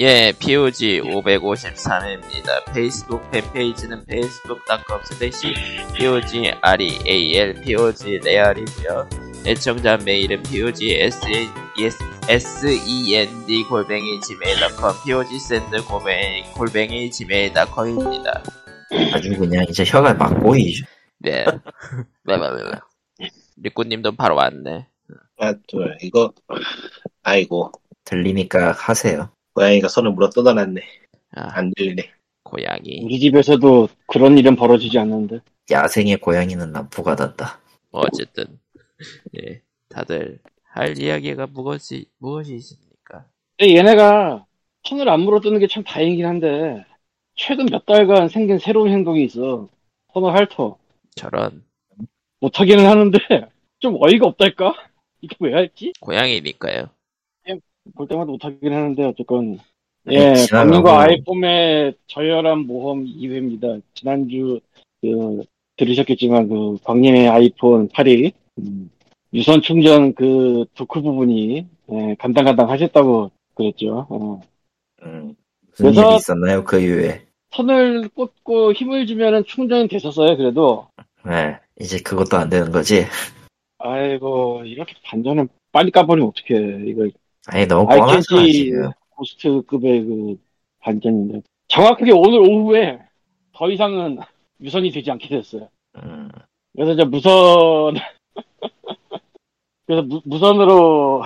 예, POG 553회입니다. 페이스북 팬페이지는 facebook.com slash POG REAL POG REAL이고요 애청자 메일은 POG SEND 골뱅이 gmail.com POG SEND 골뱅이 gmail.com입니다. 아주 그냥 이제 혀가 막 보이죠. 네. 왜왜왜 리꾸님도 바로 왔네. 아, 또 이거 아이고 들리니까 하세요. 고양이가 손을 물어 뜯어놨네. 아, 안 들리네. 고양이. 우리 집에서도 그런 일은 벌어지지 않는데. 야생의 고양이는 난부가 닿다. 뭐 어쨌든 예, 다들 할 이야기가 무엇이 무엇이 있습니까? 얘네가 손을 안 물어뜯는 게 참 다행이긴 한데 최근 몇 달간 생긴 새로운 행동이 있어. 손을 핥어. 저런 못하기는 하는데 좀 어이가 없달까? 이거 왜 할지? 고양이니까요. 볼 때마다 못하긴 하는데 어쨌건 아니, 예, 광님과 아이폼의 저혈한 모험 2회입니다. 지난주 그 들으셨겠지만 그 광님의 아이폰 8이 음, 유선 충전 그 도크 부분이 예, 간당간당 하셨다고 그랬죠. 어. 음, 무슨 그래서- 일이 있었나요 그 이후에? 손을 꽂고 힘을 주면은 충전이 됐었어요. 그래도 네, 이제 그것도 안 되는 거지. 아이고 이렇게 반전을 빨리 까버리면 어떡해 이거 아니 너무 뻔하잖아 지금. 고스트급의 그 반전인데 정확하게 오늘 오후에 더 이상은 유선이 되지 않게 됐어요. 음, 그래서 이제 무선 그래서 무, 무선으로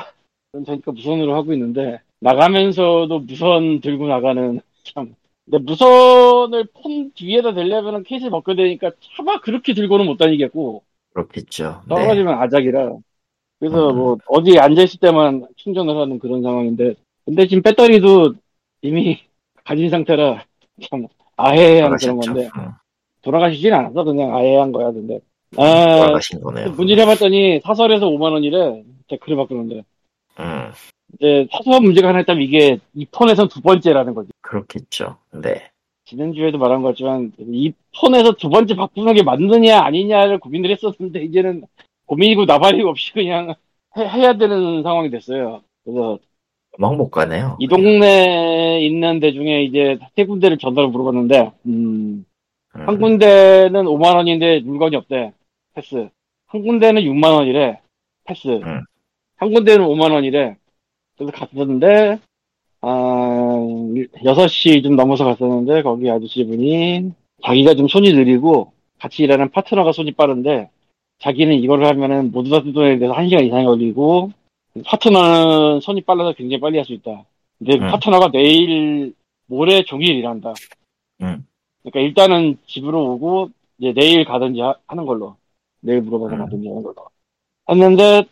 되니까 무선으로 하고 있는데 나가면서도 무선 들고 나가는 참 근데 무선을 폰 뒤에다 대려면 케이스를 벗겨야 되니까 차마 그렇게 들고는 못 다니겠고 그렇겠죠. 네. 떨어지면 아작이라. 그래서 음. 뭐 어디 앉아 있을 때만 충전을 하는 그런 상황인데 근데 지금 배터리도 이미 가진 상태라 참 아해한 그런. 건데 음, 돌아가시진 않았어 그냥 아해한 거야 근데 아 돌아가신 거네요. 문의를 해봤더니 사설에서 5만 원이래 댓글을 바꾸는데 음, 이제 사소한 문제가 하나 있다면 이게 이 폰에선 두 번째라는 거지 그렇겠죠. 네. 지난주에도 말한 것같지만 이 폰에서 두 번째 바꾸는 게 맞느냐 아니냐를 고민을 했었는데 이제는 고민이고 나발이고 없이 그냥 해, 야 되는 상황이 됐어요. 그래서 막못 가네요. 이 동네에 있는 데 중에 이제 세 군데를 전화로 물어봤는데 음, 음, 한 군데는 5만 원인데 물건이 없대. 패스. 한 군데는 6만 원이래. 패스. 음. 한 군데는 5만 원이래. 그래서 갔었는데 아, 6시 좀 넘어서 갔었는데 거기 아저씨분이 자기가 좀 손이 느리고 같이 일하는 파트너가 손이 빠른데 자기는 이거를 하면은 모두 다 뜯어내야 돼서 1시간 이상이 걸리고 파트너는 손이 빨라서 굉장히 빨리 할 수 있다. 근데 그 음. 파트너가 내일 모레 종일 일한다. 음. 그러니까 일단은 집으로 오고 이제 내일 가든지 하, 는 걸로 내일 물어봐서 음. 가든지 하는 걸로 했는데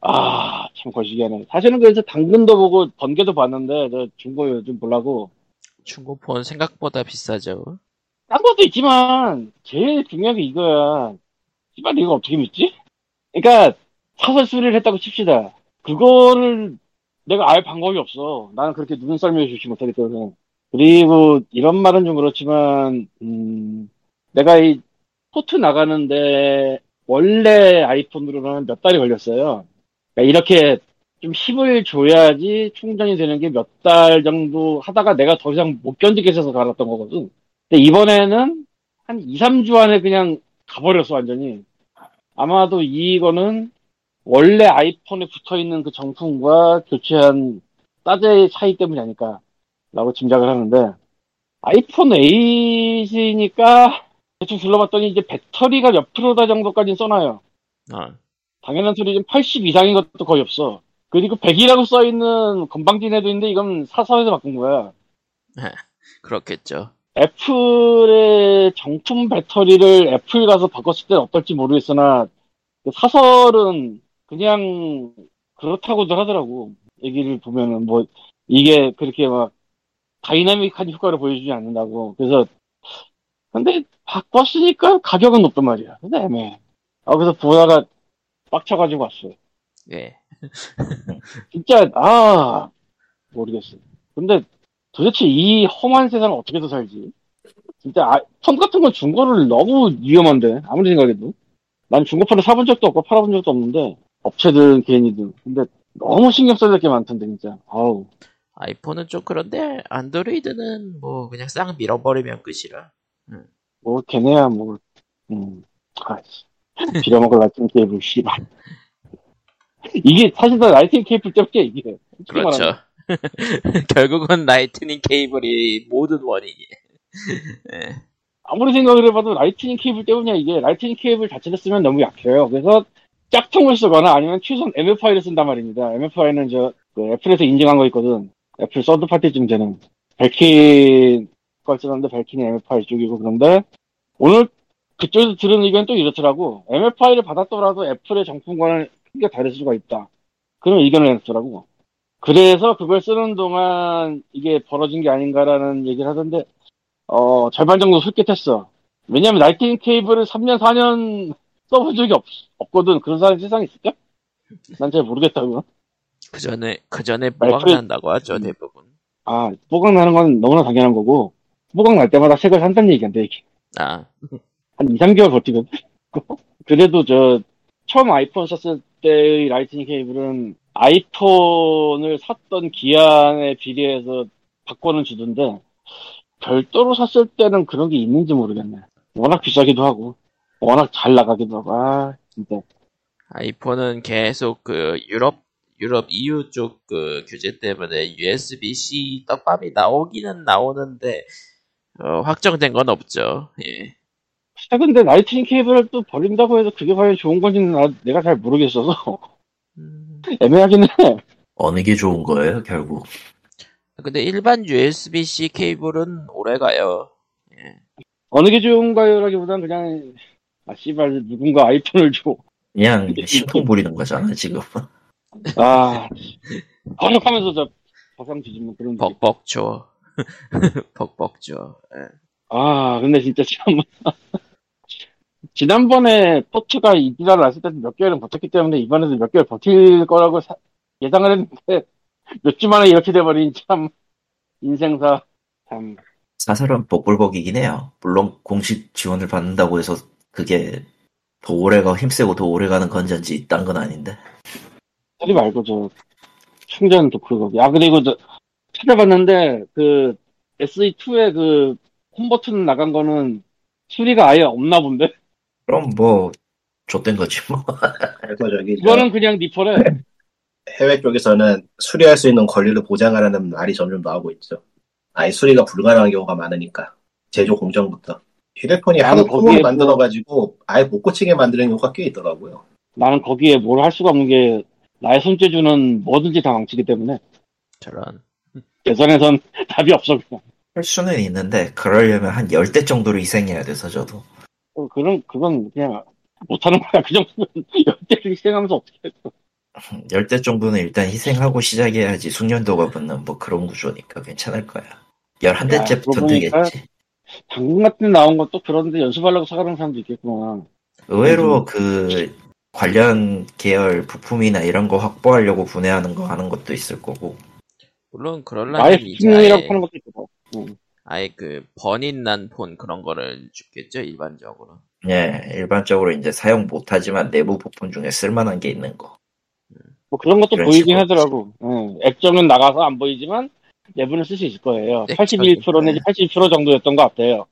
아 참 거시기하네 사실은 그래서 당근도 보고 번개도 봤는데 저 중고 요즘 보려고 중고폰 생각보다 비싸죠. 딴 것도 있지만 제일 중요한 게 이거야 씨발 이거 어떻게 믿지? 그러니까 사설 수리를 했다고 칩시다. 그거를 내가 알 방법이 없어. 나는 그렇게 눈썰미를 주지 못하기 때문에. 그리고 이런 말은 좀 그렇지만 음, 내가 이 포트 나가는데 원래 아이폰으로는 몇 달이 걸렸어요. 그러니까 이렇게 좀 힘을 줘야지 충전이 되는 게 몇 달 정도 하다가 내가 더 이상 못 견디겠어서 갈았던 거거든. 근데 이번에는 한 2, 3주 안에 그냥 가버렸어, 완전히. 아마도 이거는 원래 아이폰에 붙어 있는 그 정품과 교체한 따제의 차이 때문이 아닐까, 라고 짐작을 하는데, 아이폰 8이니까 대충 둘러봤더니 이제 배터리가 몇 프로다 정도까지는 써놔요. 어, 당연한 소리지만 80 이상인 것도 거의 없어. 그리고 100이라고 써있는 건방진 애도 있는데 이건 사설에서 바꾼 거야. 그렇겠죠. 애플의 정품 배터리를 애플 가서 바꿨을 때는 어떨지 모르겠으나 그 사설은 그냥 그렇다고들 하더라고. 얘기를 보면은 뭐 이게 그렇게 막 다이나믹한 효과를 보여주지 않는다고. 그래서 근데 바꿨으니까 가격은 높단 말이야. 근데 애매해. 아 그래서 보다가 빡쳐가지고 왔어. 예. 진짜 아 모르겠어. 근데 도대체 이 험한 세상을 어떻게 살지? 진짜 아, 폰 같은 건 중고를 너무 위험한데 아무리 생각해도 난 중고폰을 사본 적도 없고 팔아본 적도 없는데 업체든 개인이든 근데 너무 신경 써야 될 게 많던데 진짜 아우 아이폰은 좀 그런데 안드로이드는 뭐 그냥 싹 밀어버리면 끝이라. 뭐 걔네야 뭐 음. 아이씨. 빌어먹을 Lightning 케이블 씨발. 이게 사실 다 Lightning 케이블 때문에 이게. 솔직히 말하면. 그렇죠. 결국은 Lightning 케이블이 모든 원인이. 예. 아무리 생각을 해봐도 Lightning 케이블 때문이야 이게. Lightning 케이블 자체를 쓰면 너무 약해요. 그래서 짝퉁을 쓰거나 아니면 최소한 MFI를 쓴단 말입니다. MFI는 저 그 애플에서 인증한 거 있거든. 애플 third party쯤 되는. 벨킨 걸 쓰는데 벨킨이 MFI 쪽이고 그런데 오늘 그쪽에서 들은 의견은 또 이렇더라고. MFI를 받았더라도 애플의 정품과는 크게 다를 수가 있다. 그런 의견을 냈더라고 그래서 그걸 쓰는 동안 이게 벌어진 게 아닌가라는 얘기를 하던데 어, 절반 정도 솔깃했어. 왜냐면 Lightning 케이블을 3년, 4년 써본 적이 없, 없거든. 그런 사람이 세상에 있을까? 난 잘 모르겠다고. 그 전에 그 전에 아니, 뽀각 그- 난다고 하죠 대부분. 아, 뽀각 나는 건 너무나 당연한 거고, 뽀각 날 때마다 새 걸 산다는 얘기인데, 이게. 아 한 2, 3개월 버티거든? 그래도 저, 처음 아이폰 썼을 때의 Lightning 케이블은 아이폰을 샀던 기한에 비례해서 바꿔는 주던데, 별도로 샀을 때는 그런 게 있는지 모르겠네. 워낙 비싸기도 하고, 워낙 잘 나가기도 하고, 아, 진짜. 아이폰은 계속 그 유럽 유럽 EU 쪽 그 규제 때문에 USB-C 떡밥이 나오기는 나오는데 어, 확정된 건 없죠. 예. 최근데 라이팅 케이블을 또 버린다고 해서 그게 과연 좋은 건지는 나- 내가 잘 모르겠어서 음, 애매하긴 해. 어느 게 좋은 거예요, 결국? 근데 일반 USB-C 케이블은 오래 가요. 어느 게 좋은가요라기보단 그냥 아 씨발 누군가 아이폰을 줘. 그냥 심통 부리는 거잖아, 지금. 아 번역하면서 저 버상 뒤집는 그런. 느낌. 벅벅죠. 벅벅죠. 예. 아 근데 진짜 참 지난번에 포트가 이디라를 났을 때도 몇 개월은 버텼기 때문에 이번에도 몇 개월 버틸 거라고 사- 예상을 했는데 몇 주 만에 이렇게 돼버린 참 인생사 참 사설은 복불복이긴 해요. 물론 공식 지원을 받는다고 해서 그게 더 오래가 힘세고 더 오래가는 건전지 딴건 아닌데. 소리 말고 저 충전 도크가 야 그리고 저 찾아봤는데 그 SE2의 그 홈 버튼 나간 거는 수리가 아예 없나 본데 그럼 뭐 좆된 거지 뭐. 그래서 저기 저 이거는 그냥 니퍼래 해외 쪽에서는 수리할 수 있는 권리를 보장하라는 말이 점점 나오고 있죠. 아예 수리가 불가능한 경우가 많으니까 제조 공정부터 휴대폰이 하도 거기에 뭐- 만들어가지고 아예 못 고치게 만드는 경우가 꽤 있더라고요. 나는 거기에 뭘 할 수가 없는 게 나의 손재주는 뭐든지 다 망치기 때문에 저런. 예전에선 답이 없어 그냥 할 수는 있는데 그러려면 한 10대 정도로 희생해야 돼서 저도. 어, 그런 그건 그냥 못하는 거야 그 정도면 열대를 희생하면서 어떻게 해 10대 정도는 일단 희생하고 시작해야지 숙련도가 붙는 뭐 그런 구조니까 괜찮을 거야. 11대째부터 그러고 보니까 되겠지. 당근 같은 데 나온 것도 그런데 연습하려고 사가는 사람도 있겠구나 의외로 그 관련 계열 부품이나 이런 거 확보하려고 분해하는 거 하는 것도 있을 거고. 물론 그럴라면 이제 아예, 하는 것도 있고 아예 그 번인 난 폰 그런 거를 줍겠죠 일반적으로. 예, 일반적으로 이제 사용 못하지만 내부 부품 중에 쓸만한 게 있는 거. 뭐 그런 것도 그런 보이긴. 하더라고. 예, 액정은 나가서 안 보이지만 내부는 쓸 수 있을 거예요. 액정이, 81% 내지 80% 정도였던 것 같아요.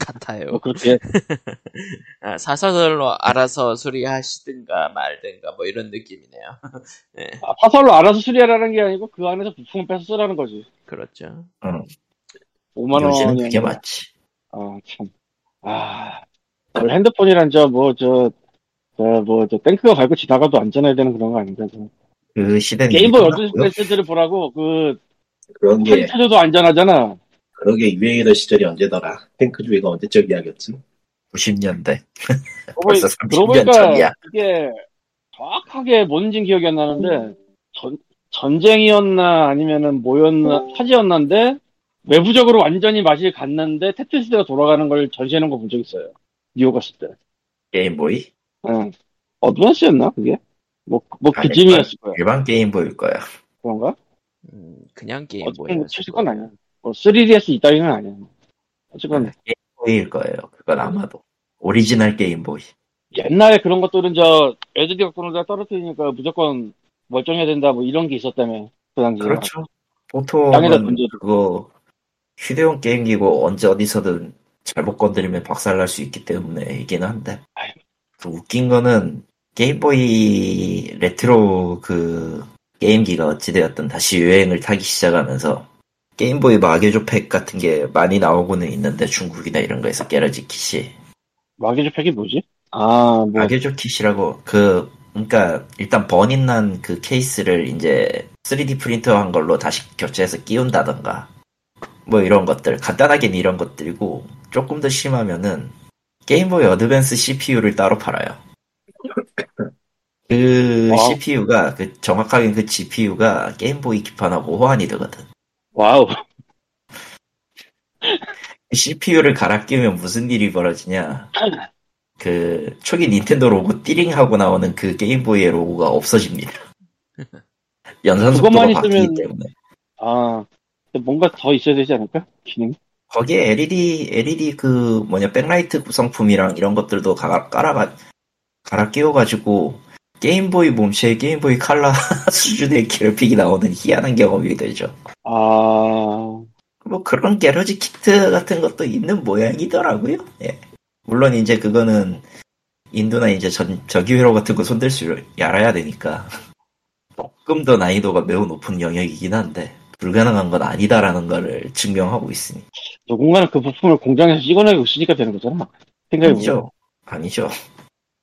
같아요. 뭐 그렇게 아, 사서들로 알아서 수리하시든가 말든가 뭐 이런 느낌이네요. 예, 아, 사설로 알아서 수리하라는 게 아니고 그 안에서 부품을 빼서 쓰라는 거지. 그렇죠. 응. 5만 요새는 원이 그게 맞지. 아 참. 아 원래 핸드폰이란 저 뭐 저 저 뭐 저 탱크가 밟고 지나가도 안전해야 되는 그런 거 아닌가? 저. 그 시대는. 어드밴스 세트를 보라고 그 그런 게탄 터져도 안전하잖아. 그러게 유행이던 시절이 언제더라. 탱크 주의가 언제적 이야기였지. 90년대. 그러고 벌써 보니- 그러고 30년 보니까 전이야. 이게 정확하게 뭔진 기억이 안 나는데 전, 전쟁이었나 아니면은 뭐였나 화재였는데 외부적으로 완전히 맛이 갔는데 테트리스가 돌아가는 걸 전시하는 거 본 적 있어요. 뉴욕 갔을 때. 게임보이? 응. 어드밴스였나 그게? 뭐 뭐? 그쯤이었을 거야. 일반 게임보일 거야. 그런가? 음, 그냥 게임 어쨌든 뭐 아니야. 뭐 3DS 이따위는 아니야. 어쨌건 게임보이일 거예요. 그건 아마도. 오리지널 게임보이. 옛날에 그런 것들은 저 애들이 갖고 놀다 떨어뜨리니까 무조건 멀쩡해야 된다 뭐 이런 게 있었다며 그 당시에. 그렇죠. 보통은. 그거 휴대용 게임기고 언제 어디서든 잘못 건드리면 박살날 수 있기 때문에 이긴 한데. 그 웃긴 거는 게임보이 레트로 그 게임기가 어찌되었든 다시 유행을 타기 시작하면서 게임보이 마개조 팩 같은 게 많이 나오고는 있는데 중국이나 이런 거에서 garage kit이 마개조 팩이 뭐지? 아, 뭐, 마개조 kit이라고 그 그러니까 일단 버닛 난그 케이스를 이제 3D 프린터한 걸로 다시 교체해서 끼운다던가 뭐 이런 것들 간단하게는 이런 것들이고 조금 더 심하면은 게임보이 어드밴스 CPU를 따로 팔아요. 그 와우. CPU가 그 정확하게 그 GPU가 게임보이 기판하고 호환이 되거든. 와우. CPU를 갈아 끼우면 무슨 일이 벌어지냐? 그 초기 닌텐도 로고 띠링 하고 나오는 그 게임보이의 로고가 없어집니다. 연산 속도가 바뀌기 있으면- 때문에 아, 뭔가 더 있어야 되지 않을까? 기능? 거기에 LED LED 그 뭐냐 백라이트 구성품이랑 이런 것들도 가, 깔아가 갈아 끼워가지고 게임보이 몸체에 게임보이 칼라 수준의 그래픽이 나오는 희한한 경험이 되죠. 아, 뭐 그런 게러지 키트 같은 것도 있는 모양이더라고요. 예. 물론 이제 그거는 인도나 이제 전, 저기회로 같은 거 손댈 줄 알아야 되니까 조금 더 난이도가 매우 높은 영역이긴 한데 불가능한 건 아니다라는 거를 증명하고 있으니 누군가는 그 부품을 공장에서 찍어내고 있으니까 되는 거잖아. 생각해보면. 아니죠. 아니죠.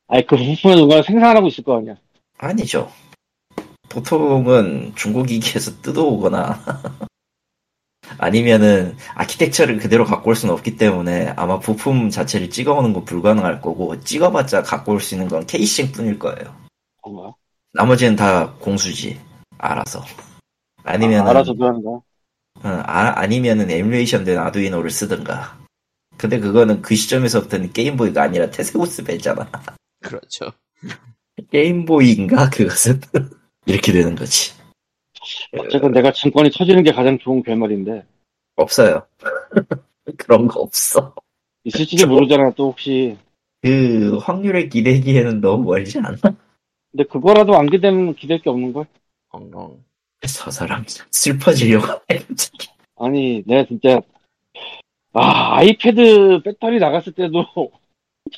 아니, 그 부품을 누군가 생산하고 있을 거 아니야. 아니죠. 보통은 중국 기기에서 뜯어오거나 아니면은 아키텍처를 그대로 갖고 올 수는 없기 때문에 아마 부품 자체를 찍어오는 건 불가능할 거고 찍어봤자 갖고 올 수 있는 건 케이싱 뿐일 거예요. 뭔가. 나머지는 다 공수지 알아서 아니면 아, 알아서 그하는 거야. 아, 아니면은 에뮬레이션 된 아두이노를 쓰든가. 근데 그거는 그 시점에서부터는 게임보이가 아니라 테세우스 배잖아. 그렇죠. 게임보이인가 그것은 이렇게 되는 거지. 어쨌건 내가 증권이 터지는 게 가장 좋은 결말인데. 없어요. 그런 거 없어. 있을지도 모르잖아, 또 혹시. 그 확률에 기대기에는 너무 멀지 않아? 근데 그거라도 안 기대면 기댈 게 없는 걸. 엉엉. 저 사람 슬퍼지려고. 아니, 내가 진짜, 아, 아이패드 배터리 나갔을 때도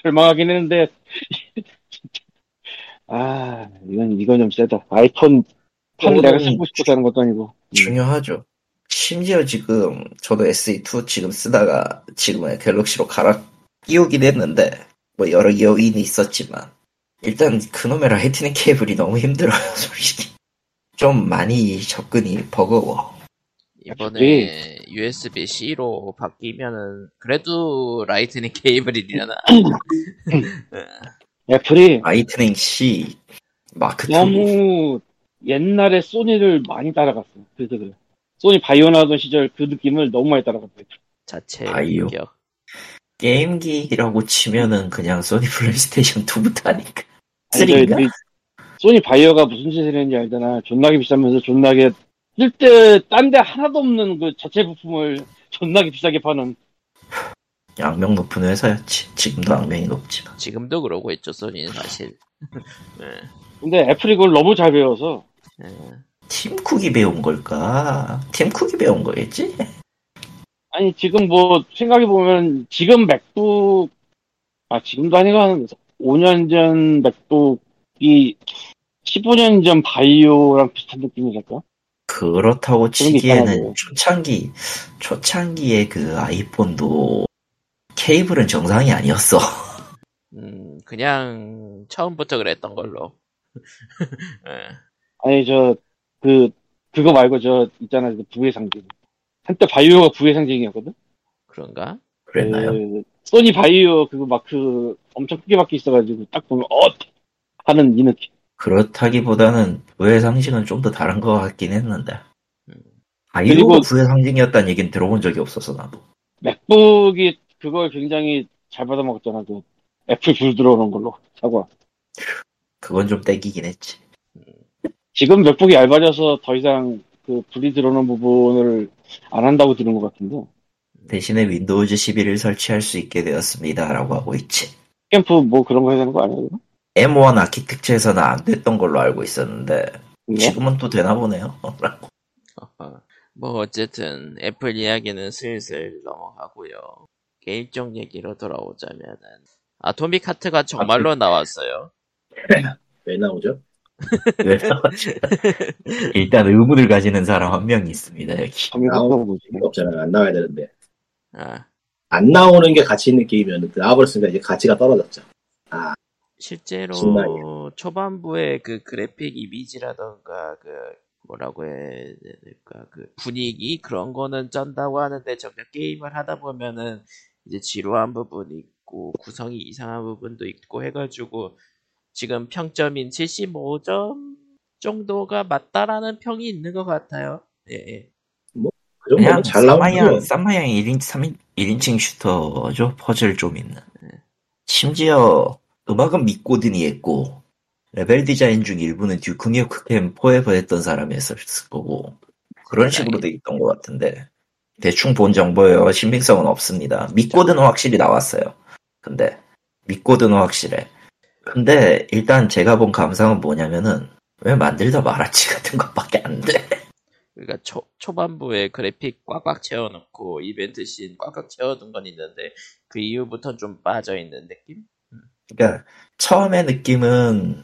절망하긴 했는데, 아, 이건, 이건 좀 세다. 아이폰 8을 내가 쓰고 싶어서 하는 것도 아니고. 음. 중요하죠. 심지어 지금 저도 SE2 지금 쓰다가 지금은 갤럭시로 갈아 끼우긴 했는데 뭐 여러 요인이 있었지만 일단 그놈의 라이트닝 케이블이 너무 힘들어요 솔직히 좀 많이 접근이 버거워 이번에 USB-C로 바뀌면은 그래도 라이트닝 케이블이려나? 애플이 라이트닝 C 마크2 너무 옛날에 소니를 많이 따라갔어. 그래서 그래. 소니 바이오 나오던 시절 그 느낌을 너무 많이 따라갔어. 자체 아이요. 공격. 게임기라고 치면은 그냥 소니 플레이스테이션 2부터 하니까 아니, 저, 3인가? 그 소니 바이오가 무슨 짓을 했는지 알잖아. 존나게 비싸면서 존나게 쓸때딴데 하나도 없는 그 자체 부품을 존나게 비싸게 파는 악명 높은 회사였지 지금도 악명이 높지만 지금도 그러고 있죠, 소니는 사실. 예, 근데 애플이 그걸 너무 잘 배워서 예. 팀쿡이 배운 걸까? 팀쿡이 배운 거겠지? 아니 지금 뭐 생각해보면 지금 맥북 아 지금도 아니고 한 5년 전 맥북 이 15년 전 바이오랑 비슷한 느낌이랄까? 그렇다고 치기에는. 초창기 초창기의 그 아이폰도 케이블은 정상이 아니었어. 음, 그냥 처음부터 그랬던 걸로. 예. 아니 저 그 그거 말고 저 있잖아 그 부의 상징 한때 바이오가 부의 상징이었거든? 그런가? 그랬나요? 그 소니 바이오 그거 마크 엄청 크게 박혀 있어가지고 딱 보면 어 하는 이 느낌 그렇다기보다는 부의 상징은 좀 더 다른 것 같긴 했는데. 음. 그리고- 부의 상징이었다는 얘기는 들어본 적이 없어서 나도. 맥북이 그걸 굉장히 잘 받아먹었잖아 그 애플 불 들어오는 걸로 사과 그건 좀 땡기긴 했지. 지금 맥북이 얇아져서 더 이상 그 불이 들어오는 부분을 안 한다고 들은 것 같은데 대신에 윈도우즈 11을 설치할 수 있게 되었습니다라고 하고 있지. 캠프 뭐 그런 거 해야 되는 거 아니에요? M1 아키텍처에서는 안 됐던 걸로 알고 있었는데 근데? 지금은 또 되나 보네요. 뭐 어쨌든 애플 이야기는 슬슬 넘어가고요. 게임 쪽 얘기로 돌아오자면은 아토믹 하트가 정말로 나왔어요. 왜 나오죠? 왜 나왔지? 일단 의문을 가지는 사람 한명 있습니다 여기. 정의가 뭐지? 없잖아요. 안 나와야 되는데. 아, 안 나오는 게 가치 있는 게임이었는데 나와버렸으니까 이제 가치가 떨어졌죠. 실제로. 초반부의 그 그래픽 이미지라던가 그 뭐라고 해야 될까 그 분위기 그런 거는 쩐다고 하는데 정작 게임을 하다 보면은 이제 지루한 부분이 있고 구성이 이상한 부분도 있고 해가지고 지금 평점인 75점 정도가 맞다라는 평이 있는 것 같아요. 예, 예. 그 정도면 그냥 잘 나온 쌈마이한 거예요. 쌈마이한 1인 3인 1인칭 슈터죠 퍼즐 좀 있는. 심지어 음악은 믹 고든이 했고 레벨 디자인 중 일부는 듀크 뉴켐 포에버 했던 사람이 했을 거고 그런 식으로 돼 있던 것 같은데 대충 본 정보예요 신빙성은 없습니다. 믹 고든은 확실히 나왔어요. 근데 미코드는 확실해. 근데 일단 제가 본 감상은 뭐냐면은 왜 만들다 말았지 같은 것밖에 안 돼. 그러니까 초, 초반부에 그래픽 꽉꽉 채워놓고 이벤트 씬 꽉꽉 채워둔 건 있는데 그 이후부터는 좀 빠져있는 느낌? 그러니까 처음에 느낌은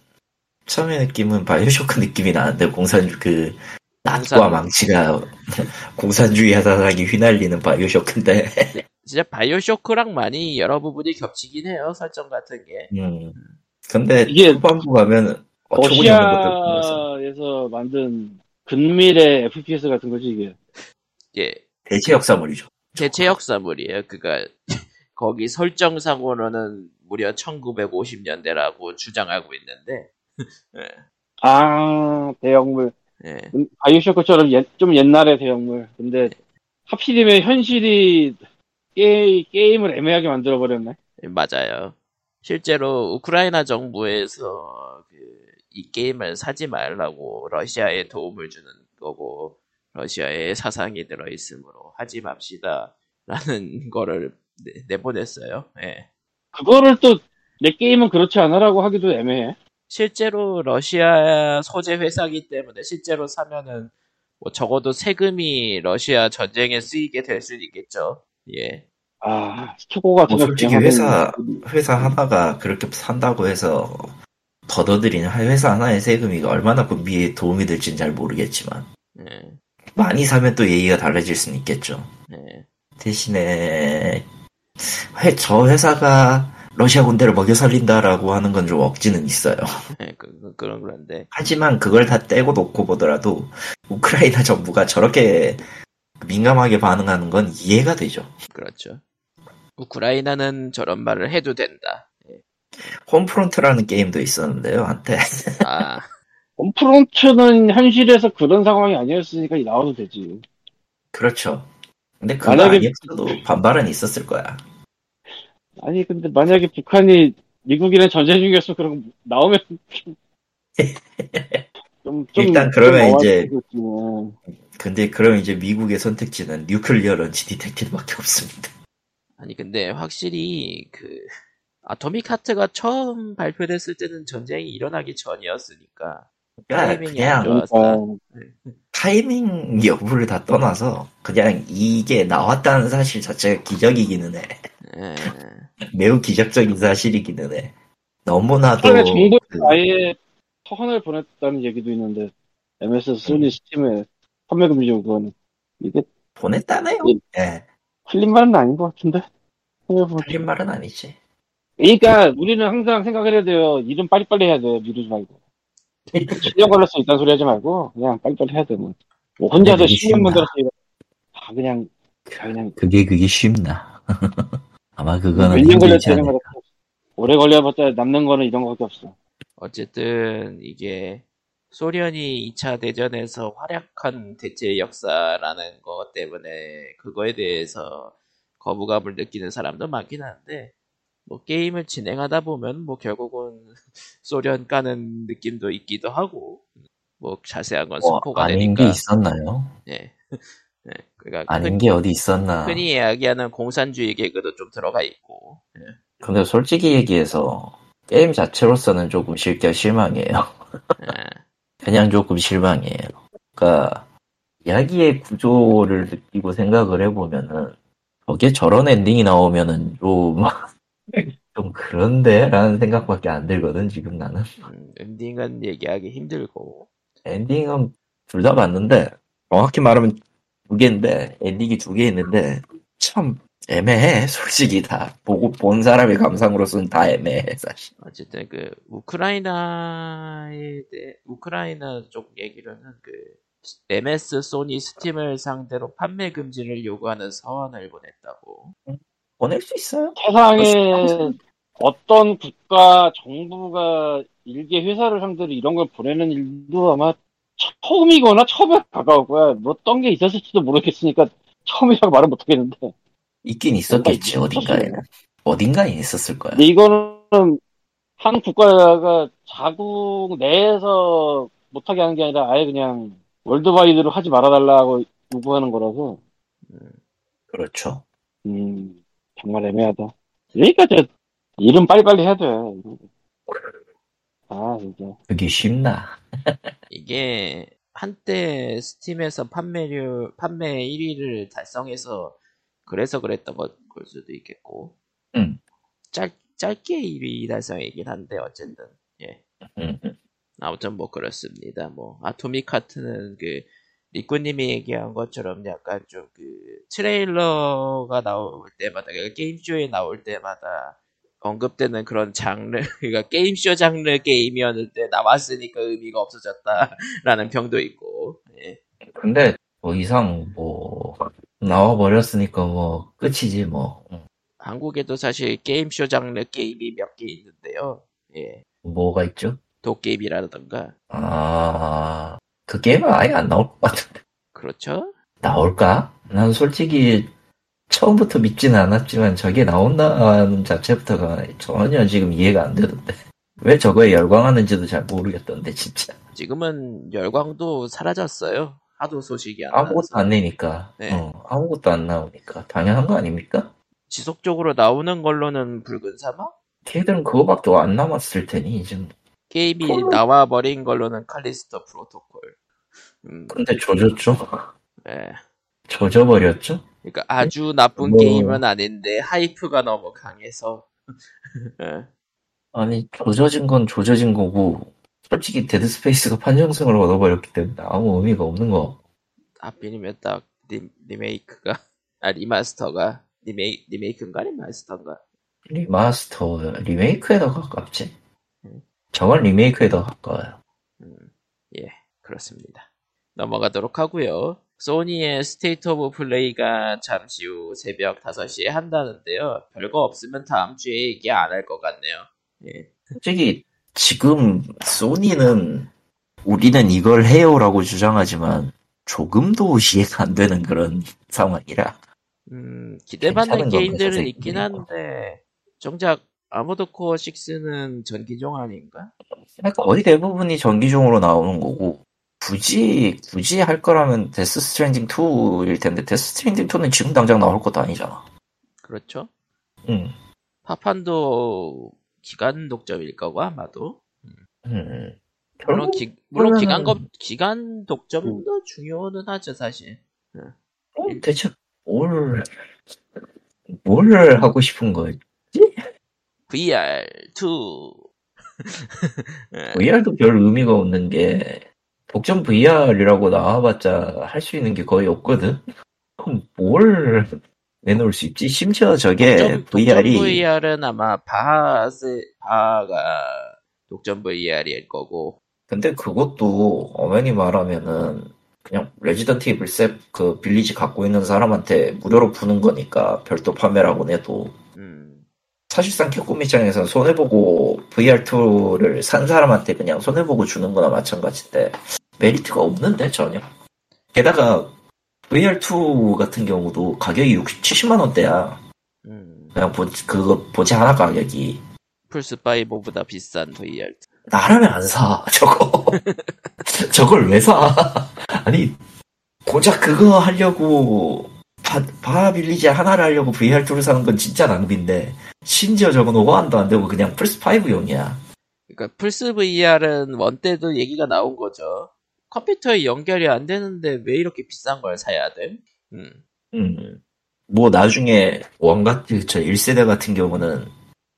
처음에 느낌은 바이오쇼크 느낌이 나는데 공산주 그 낫과 망치가 공산주의 사상이 휘날리는 바이오쇼크인데. 진짜 바이오쇼크랑 많이 여러 부분이 겹치긴 해요 설정 같은 게. 음. 근데 이게 후반부 가면 보면서 러시아에서 만든 근밀의 FPS 같은 거지 이게. 예, 대체 역사물이죠. 대체 역사물이에요. 그니까 거기 설정상으로는 무려 1950년대라고 주장하고 있는데 아 대형물. 예, 음, 바이오쇼크처럼 옛- 좀 옛날의 대형물. 근데 하필이면 현실이 게, 게임을 애매하게 만들어 버렸네. 예, 맞아요 실제로 우크라이나 정부에서 그 이 게임을 사지 말라고 러시아에 도움을 주는 거고 러시아에 사상이 들어있으므로 하지 맙시다 라는 거를 내- 내보냈어요 예. 그거를 또 내 게임은 그렇지 않아라고 하기도 애매해. 실제로 러시아 소재 회사기 때문에 실제로 사면은 뭐 적어도 세금이 러시아 전쟁에 쓰이게 될 수는 있겠죠. 예. 아 같은 뭐거 솔직히 회사 회사 하나가 그렇게 산다고 해서 더더들이는 회사 하나의 세금이 얼마나 군비에 도움이 될지는 잘 모르겠지만 예. 많이 사면 또 얘기가 달라질 수는 있겠죠. 예. 대신에 회, 저 회사가 러시아 군대를 먹여 살린다라고 하는 건 좀 억지는 있어요. 예, 그, 그, 그런 그런데 하지만 그걸 다 떼고 놓고 보더라도 우크라이나 정부가 저렇게 민감하게 반응하는 건 이해가 되죠. 그렇죠. 우크라이나는 저런 말을 해도 된다. 홈프론트라는 게임도 있었는데요, 한때. 아, 홈프론트는 현실에서 그런 상황이 아니었으니까 나와도 되지. 그렇죠. 근데 그거 만약에- 아니었어도 반발은 있었을 거야. 아니 근데 만약에 북한이 미국이랑 전쟁 중이었으면 그런 거 나오면 좀, 좀 일단 그러면 좀 이제- 어안되겠지. 근데 그럼 이제 미국의 선택지는 뉴클리어 런치 디텍티브밖에 없습니다. 아니 근데 확실히 그 아토믹 하트가 처음 발표됐을 때는 전쟁이 일어나기 전이었으니까 그러니까 그냥. 그러니까 타이밍 여부를 다 떠나서 그냥 이게 나왔다는 사실 자체가 기적이기는 해. 예. 매우 기적적인 사실이기는 해. 너무나도 그- 아예 서한을 보냈다는 얘기도 있는데 MS, 소니, 스팀에 판매 금지고 그거는 이게 보냈다네요. 예. 틀린 말은 아닌 것 같은데. 틀린 말은 아니지. 그러니까 우리는 항상 생각을 해야 돼요. 일은 빨리빨리 해야 돼. 미루지 말고. 10년 걸릴 수 있다는 소리 하지 말고 그냥 빨리빨리 해야 돼. 뭐, 뭐 혼자서 그게 10년 쉽나? 만들어서 이거 다 그냥 그냥 그게 그게 쉽나? 아마 그거는 몇년 힘들지 걸렸다는 않을까. 거 오래 걸려봤자 남는 거는 이런 거밖에 없어. 어쨌든 이게 소련이 2차 대전에서 활약한 대체 역사라는 것 때문에 그거에 대해서 거부감을 느끼는 사람도 많긴 한데 뭐 게임을 진행하다 보면 뭐 결국은 소련 까는 느낌도 있기도 하고 뭐 자세한 건뭐 스포가 아닌 되니까 게 있었나요? 예. 예. 그러니까 아닌 흔, 게 어디 있었나? 흔히 이야기하는 공산주의 개그도 좀 들어가 있고 예. 근데 솔직히 얘기해서 게임 자체로서는 조금 실겨 실망이에요. 예. 그냥 조금 실망이에요. 그러니까 이야기의 구조를 느끼고 생각을 해보면은 저게 저런 엔딩이 나오면은 좀, 좀 그런데? 라는 생각밖에 안 들거든 지금 나는 음, 엔딩은 얘기하기 힘들고 엔딩은 둘 다 봤는데 정확히 말하면 두 개인데 엔딩이 두 개 있는데 참 애매해 솔직히 다 보고 본 사람의 감상으로서는 다 애매해 사실 어쨌든 그 우크라이나에 대해 우크라이나 쪽 얘기로는 그 MS 소니 스팀을 상대로 판매 금지를 요구하는 서한을 보냈다고. 보낼 수 있어요? 세상에 어떤 국가 정부가 일개 회사를 상대로 이런 걸 보내는 일도 아마 처음이거나 처음에 가까울 거야. 뭐 어떤 게 있었을지도 모르겠으니까 처음이라고 말은 못하겠는데. 있긴 있었겠지 어딘가에는 어딘가에 있었을 거야. 근데 이거는 한 국가가 자국 내에서 못하게 하는 게 아니라 아예 그냥 월드와이드로 하지 말아달라고 요구하는 거라서. 그렇죠. 음 정말 애매하다. 그러니까 저 일은 빨리빨리 해야 돼. 아 진짜. 그게 쉽나 이게 한때 스팀에서 판매율 판매 1위를 달성해서 그래서 그랬던 걸 수도 있겠고. 음. 짧 짧게 1위 달성이긴 한데 어쨌든 예. 아무튼 뭐 그렇습니다. 뭐 아토믹 하트는 그 리꾸님이 얘기한 것처럼 약간 좀 그 트레일러가 나올 때마다 그러니까 게임쇼에 나올 때마다 언급되는 그런 장르 그러니까 게임쇼 장르 게임이었는데 나왔으니까 의미가 없어졌다라는 평도 있고 예. 근데 더 이상 뭐 나와 버렸으니까 뭐 끝이지 뭐 응. 한국에도 사실 게임쇼 장르 게임이 몇 개 있는데요. 예. 뭐가 있죠? 도게임이라던가 아 그 게임은 아예 안 나올 것 같은데 그렇죠? 나올까? 난 솔직히 처음부터 믿지는 않았지만 저게 나온다는 자체부터가 전혀 지금 이해가 안 되던데 왜 저거에 열광하는지도 잘 모르겠던데 진짜 지금은 열광도 사라졌어요. 하도 소식이 안 아무것도 나와서. 안 내니까 네. 어, 아무것도 안 나오니까 당연한 거 아닙니까? 지속적으로 나오는 걸로는 붉은 사막? 걔들은 그거밖에 안 남았을 테니 지금 게임이 헐. 나와버린 걸로는 칼리스토 프로토콜. 음, 근데 조졌죠? 예. 조져버렸죠? 그러니까 아주 나쁜 뭐. 게임은 아닌데 hype가 너무 강해서. 예. 아니 조져진 건 조져진 거고 솔직히 데드 스페이스가 판정승을 얻어버렸기 때문에 아무 의미가 없는 거 하필이면 딱 리, 리메이크가 아 리마스터가 리메이 리메이크인가 리마스터인가? 리마스터 리메이크에 더 가깝지 음. 저건 리메이크에 더 가까워요 음, 예, 그렇습니다. 넘어가도록 하고요. 소니의 스테이트 오브 플레이가 잠시 후 새벽 5시에 한다는데요. 별거 없으면 다음 주에 얘기 안 할 것 같네요. 예. 솔직히 지금 소니는 우리는 이걸 해요라고 주장하지만 조금도 이해가 안 되는 그런 상황이라 음, 기대받는 게임들은 있긴. 한데, 정작 아머드 코어 6는 전기종 아닌가? 그러니까 거의 대부분이 전기종으로 나오는 거고 굳이 굳이 할 거라면 데스 스트랜딩 2일 텐데 데스 스트랜딩 2는 지금 당장 나올 것도 아니잖아. 그렇죠? 응. 파판도 기간 독점일 거고, 아마도. 음. 물론, 기, 물론 기간, 거, 기간 독점도 중요는 하죠, 사실. 어, 대체 뭘, 뭘 하고 싶은 거지? VR2. 예, VR도 별 의미가 없는 게 독점 VR이라고 나와봤자 할 수 있는 게 거의 없거든. 그럼 뭘 내놓을 수 있지? 심지어 저게 독점, VR이 독점 VR은 아마 바하, 바하가 독점 VR일 거고, 근데 그것도 엄연히 말하면은 그냥 레지던트 이블 셋그 빌리지 갖고 있는 사람한테 무료로 푸는 거니까 별도 판매라고 해도 음, 사실상 캡콤 입장에서는 손해보고 VR2를 산 사람한테 그냥 손해보고 주는 거나 마찬가지인데 메리트가 없는데 전혀 게다가 VR2 같은 경우도 가격이 60, 70만 원대야 음. 그냥 보, 그거 보지 하나 가격이 플스5보다 비싼 VR. 나라면 안 사, 저거. 저걸 왜 사? 아니, 고작 그거 하려고, 바, 바 빌리지 하나를 하려고 VR2를 사는 건 진짜 낭비인데, 심지어 저건 호환도 안 되고 그냥 플스5용이야. 그러니까 플스 VR은 원 때도 얘기가 나온 거죠. 컴퓨터에 연결이 안 되는데 왜 이렇게 비싼 걸 사야 돼? 음. 음. 뭐 나중에 원같 저 1세대 같은 경우는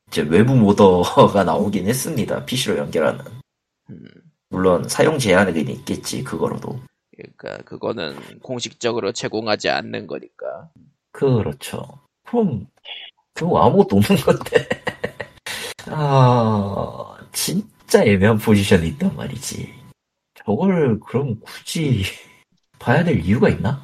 이제 외부 모더가 나오긴 했습니다. PC로 연결하는. 음. 물론 사용 제한은 있겠지 그거로도. 그러니까 그거는 공식적으로 제공하지 않는 거니까. 그렇죠. 그럼 그럼 아무것도 없는 건데. 아 진짜 애매한 포지션이 있단 말이지. 저걸 그럼 굳이 봐야 될 이유가 있나?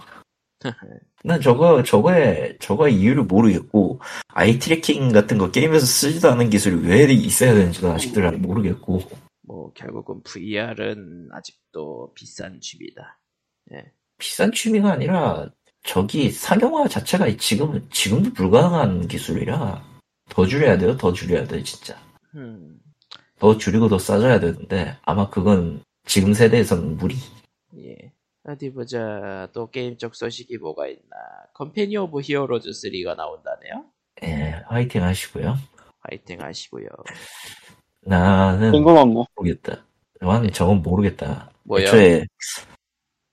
난 저거 저거에 저거의 이유를 모르겠고 eye tracking 같은 거 게임에서 쓰지도 않은 기술이 왜 있어야 되는지도 아직도 잘 모르겠고 뭐 결국은 VR은 아직도 비싼 취미다. 비싼 취미가 아니라 저기 상용화 자체가 지금은 지금도 불가능한 기술이라 더 줄여야 돼요 더 줄여야 돼 진짜 음. 더 줄이고 더 싸져야 되는데 아마 그건 지금 세대에서는 무리 예. 어디 보자. 또 게임 쪽 소식이 뭐가 있나. Company of Heroes 3가 나온다네요. 예 화이팅 하시고요 화이팅 하시고요. 나는 뜬금없네. 모르겠다 나는 저건 모르겠다 뭐요? 애초에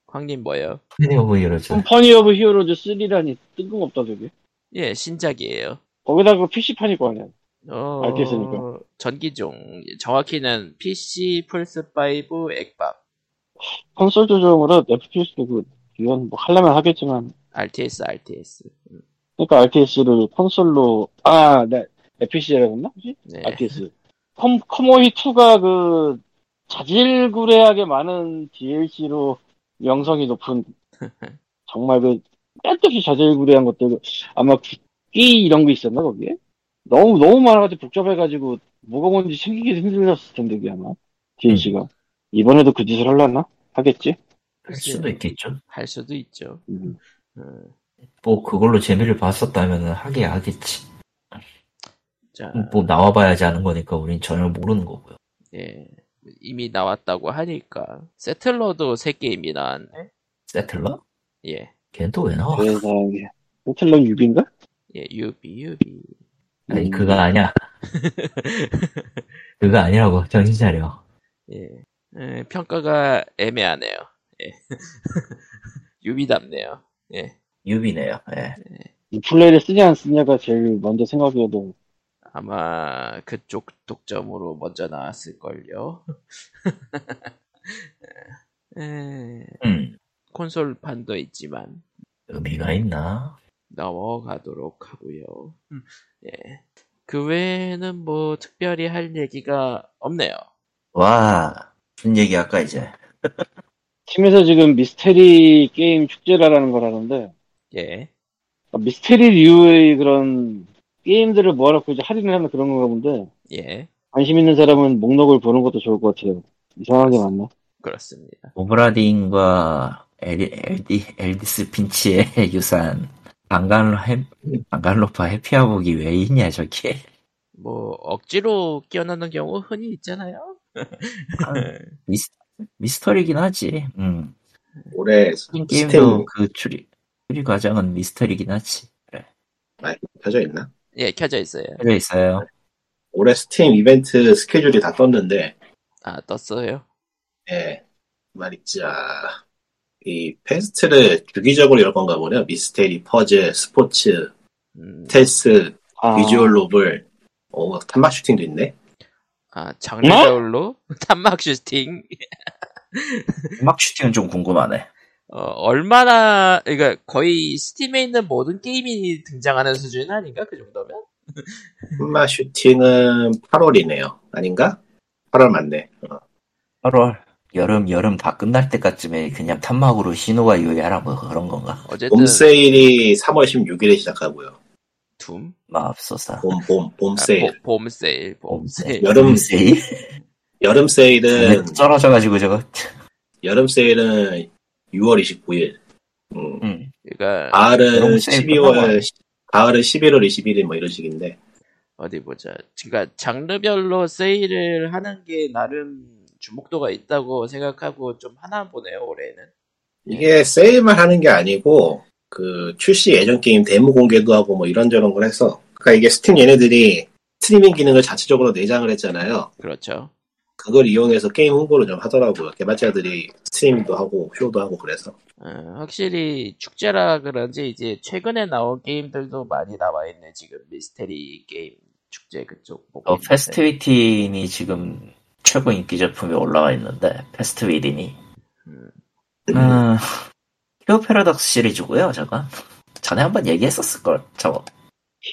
황님 뭐요? Company of Heroes Company of Heroes 3라니 뜬금없다 되게. 예, 신작이에요. 거기다가 PC판일 거 아니야. 어, 알겠으니까. 전기종. 정확히는 PC, 플스5, 액박, 콘솔 조정으로 FPS 그 이건 뭐 하려면 하겠지만 RTS, RTS. 음, 그러니까 RTS를 콘솔로 아, 네. FPC라고 했나? 네. RTS. 컴, 커모이 2가 그 자질구레하게 많은 DLC로 명성이 높은 정말 그 뺀듯이 자질구레한 것들 아마 국기 이런 거 있었나 거기에? 너무 너무 많아가지고 복잡해가지고 뭐가 뭔지 챙기기 힘들었을 텐데 그게 아마 DLC가 이번에도 그 짓을 하려나? 하겠지? 할 수도 있겠죠 할 수도 있죠. 음. 음, 뭐 그걸로 재미를 봤었다면 하게 하겠지 자, 뭐 나와봐야지 하는 거니까 우린 전혀 모르는 거고요 예. 이미 나왔다고 하니까. Settler도 새 게임이 나왔네. Settler? 예. 걔는 또왜 나와? 세상에 호텔런 6인가? 예, Ubi, Ubi. 아니 그거 아니야 그거 아니라고 정신 차려 예. 예, 평가가 애매하네요. 예. Ubi답네요. 예. Ubi네요 예. Uplay를 쓰냐 안 쓰냐가 제일 먼저 생각해도 아마 그쪽 독점으로 먼저 나왔을걸요. 에, 음 콘솔판도 있지만 의미가 있나? 넘어가도록 하고요. 음, 예. 그 외에는 뭐 특별히 할 얘기가 없네요. 와 무슨 얘기 할까 이제 팀에서 지금 미스테리 게임 축제라는 걸 하는데 예. 미스테리 류의 그런 게임들을 모아놓고 이제 할인을 하는 그런 건가 본데 예. 관심 있는 사람은 목록을 보는 것도 좋을 것 같아요. 이상하게 많네. 그렇습니다. 오브라딘과 엘디, 엘디, 엘디스 핀치의 유산 방간로 해, 방간로파 해피아복이 왜 있냐 저게 뭐 억지로 끼워넣는 경우 흔히 있잖아요. 아, 미스, 미스터리긴 하지 음. 올해 게임도 그 추리 추리 과정은 미스터리긴 하지 그래 마이크 켜져 있나? 예, 켜져 있어요. 켜져 있어요 올해 스팀 이벤트 스케줄이 다 떴는데 아, 떴어요. 예, 가만있자. 이 fest를 주기적으로 열 건가 보네요. 미스테리, 퍼즐, 스포츠, 음, 스텔스, 아, visual novel, 어, 탄막 슈팅도 있네. 아, 장르별로 탄막 슈팅. 탄막 슈팅은 좀 궁금하네 어, 얼마나, 그러니까 거의 Steam에 있는 모든 게임이 등장하는 수준 아닌가? 그 정도면? 탄막 슈팅은 8월이네요. 아닌가? 8월 맞네. 어, 8월 여름 여름 다 끝날 때까지면 그냥 탄막으로 신호가 뭐 그런 건가 어쨌든, 봄 세일이 3월 16일에 시작하고요. 둠? 마법소사 봄, 봄, 봄 아, 세일. 봄 세일, 봄 세일. 여름 세일 여름 세일은, 쩔어져가지고 저거 여름 세일은 6월 29일. 음, 음. 그러니까, 가을은 여름 세일 끝나고 12월, 가을은 11월 21일 뭐 이런 식인데. 어디 보자. 그러니까 장르별로 세일을 하는 게 나름 주목도가 있다고 생각하고 좀 하나 보네요, 올해는. 이게 세일만 하는 게 아니고 그 출시 예정 게임 데모 공개도 하고 뭐 이런저런 걸 해서 그러니까 이게 스팀 얘네들이 스트리밍 기능을 자체적으로 내장을 했잖아요. 그렇죠. 그걸 이용해서 게임 홍보를 좀 하더라고요. 개발자들이 스트리밍도 하고 쇼도 하고 그래서. 어, 확실히 축제라 그런지 이제 최근에 나온 게임들도 많이 나와 있네 지금. 미스테리 게임 축제 그쪽 어. Past Within이 지금 최고 인기 제품이 올라와 있는데 Past Within이. 음, 음, 히어 패러독스 시리즈고요 저건 전에 한번 얘기했었을걸 저거.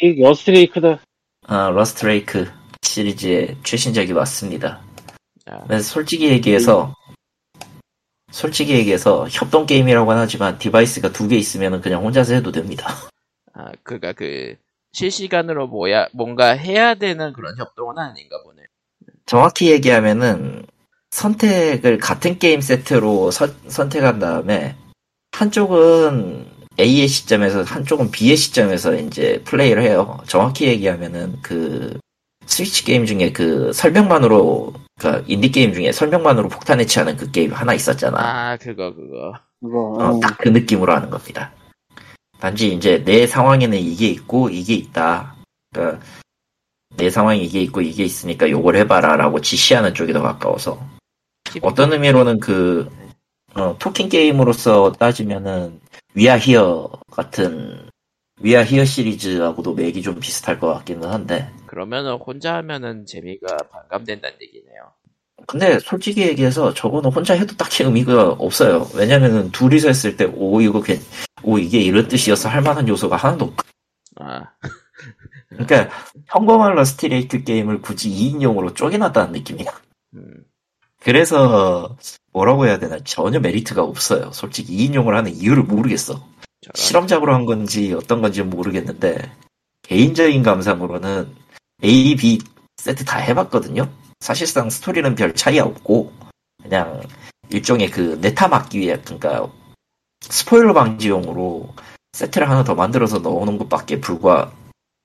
이 Rusty Lake다. 아, Rusty Lake 시리즈의 최신작이 왔습니다. 아, 그래서 솔직히 얘기해서 솔직히 얘기해서 협동 게임이라고는 하지만 디바이스가 두 개 있으면 그냥 혼자서 해도 됩니다 아 그가 그 실시간으로 뭐야 뭔가 해야 되는 그런 협동은 아닌가 보네. 정확히 얘기하면은 선택을 같은 게임 세트로 선, 선택한 다음에 한쪽은 A의 시점에서 한쪽은 B의 시점에서 이제 플레이를 해요. 정확히 얘기하면은 그 스위치 게임 중에 그 설명만으로 그 인디 게임 중에 설명만으로 폭탄 해체하는 그 게임 하나 있었잖아. 아 그거 그거. 그거. 어, 딱 그 느낌으로 하는 겁니다. 단지 이제 내 상황에는 이게 있고 이게 있다. 그러니까 내 상황에 이게 있고 이게 있으니까 요걸 해봐라라고 지시하는 쪽이 더 가까워서 어떤 의미로는 그 어, talking 게임으로서 따지면은 위아 히어 같은 위아 히어 시리즈하고도 맥이 좀 비슷할 것 같기는 한데 그러면은 혼자 하면은 재미가 반감된다는 얘기네요. 근데 솔직히 얘기해서 저거는 혼자 해도 딱히 의미가 없어요. 왜냐면은 둘이서 했을 때 오 이거 괜, 오 이게 이런 뜻이어서 할 만한 요소가 하나도 없. 아 그러니까 평범한 Rusty Lake 게임을 굳이 2인용으로 쪼개놨다는 느낌이야. 음, 그래서 뭐라고 해야 되나 전혀 메리트가 없어요. 솔직히 2인용을 하는 이유를 모르겠어. 실험작으로 한 건지 어떤 건지 모르겠는데 개인적인 감상으로는 A, B 세트 다 해봤거든요. 사실상 스토리는 별 차이 없고 그냥 일종의 그 네타 막기 위해 그러니까 스포일러 방지용으로 세트를 하나 더 만들어서 넣어놓은 것밖에 불과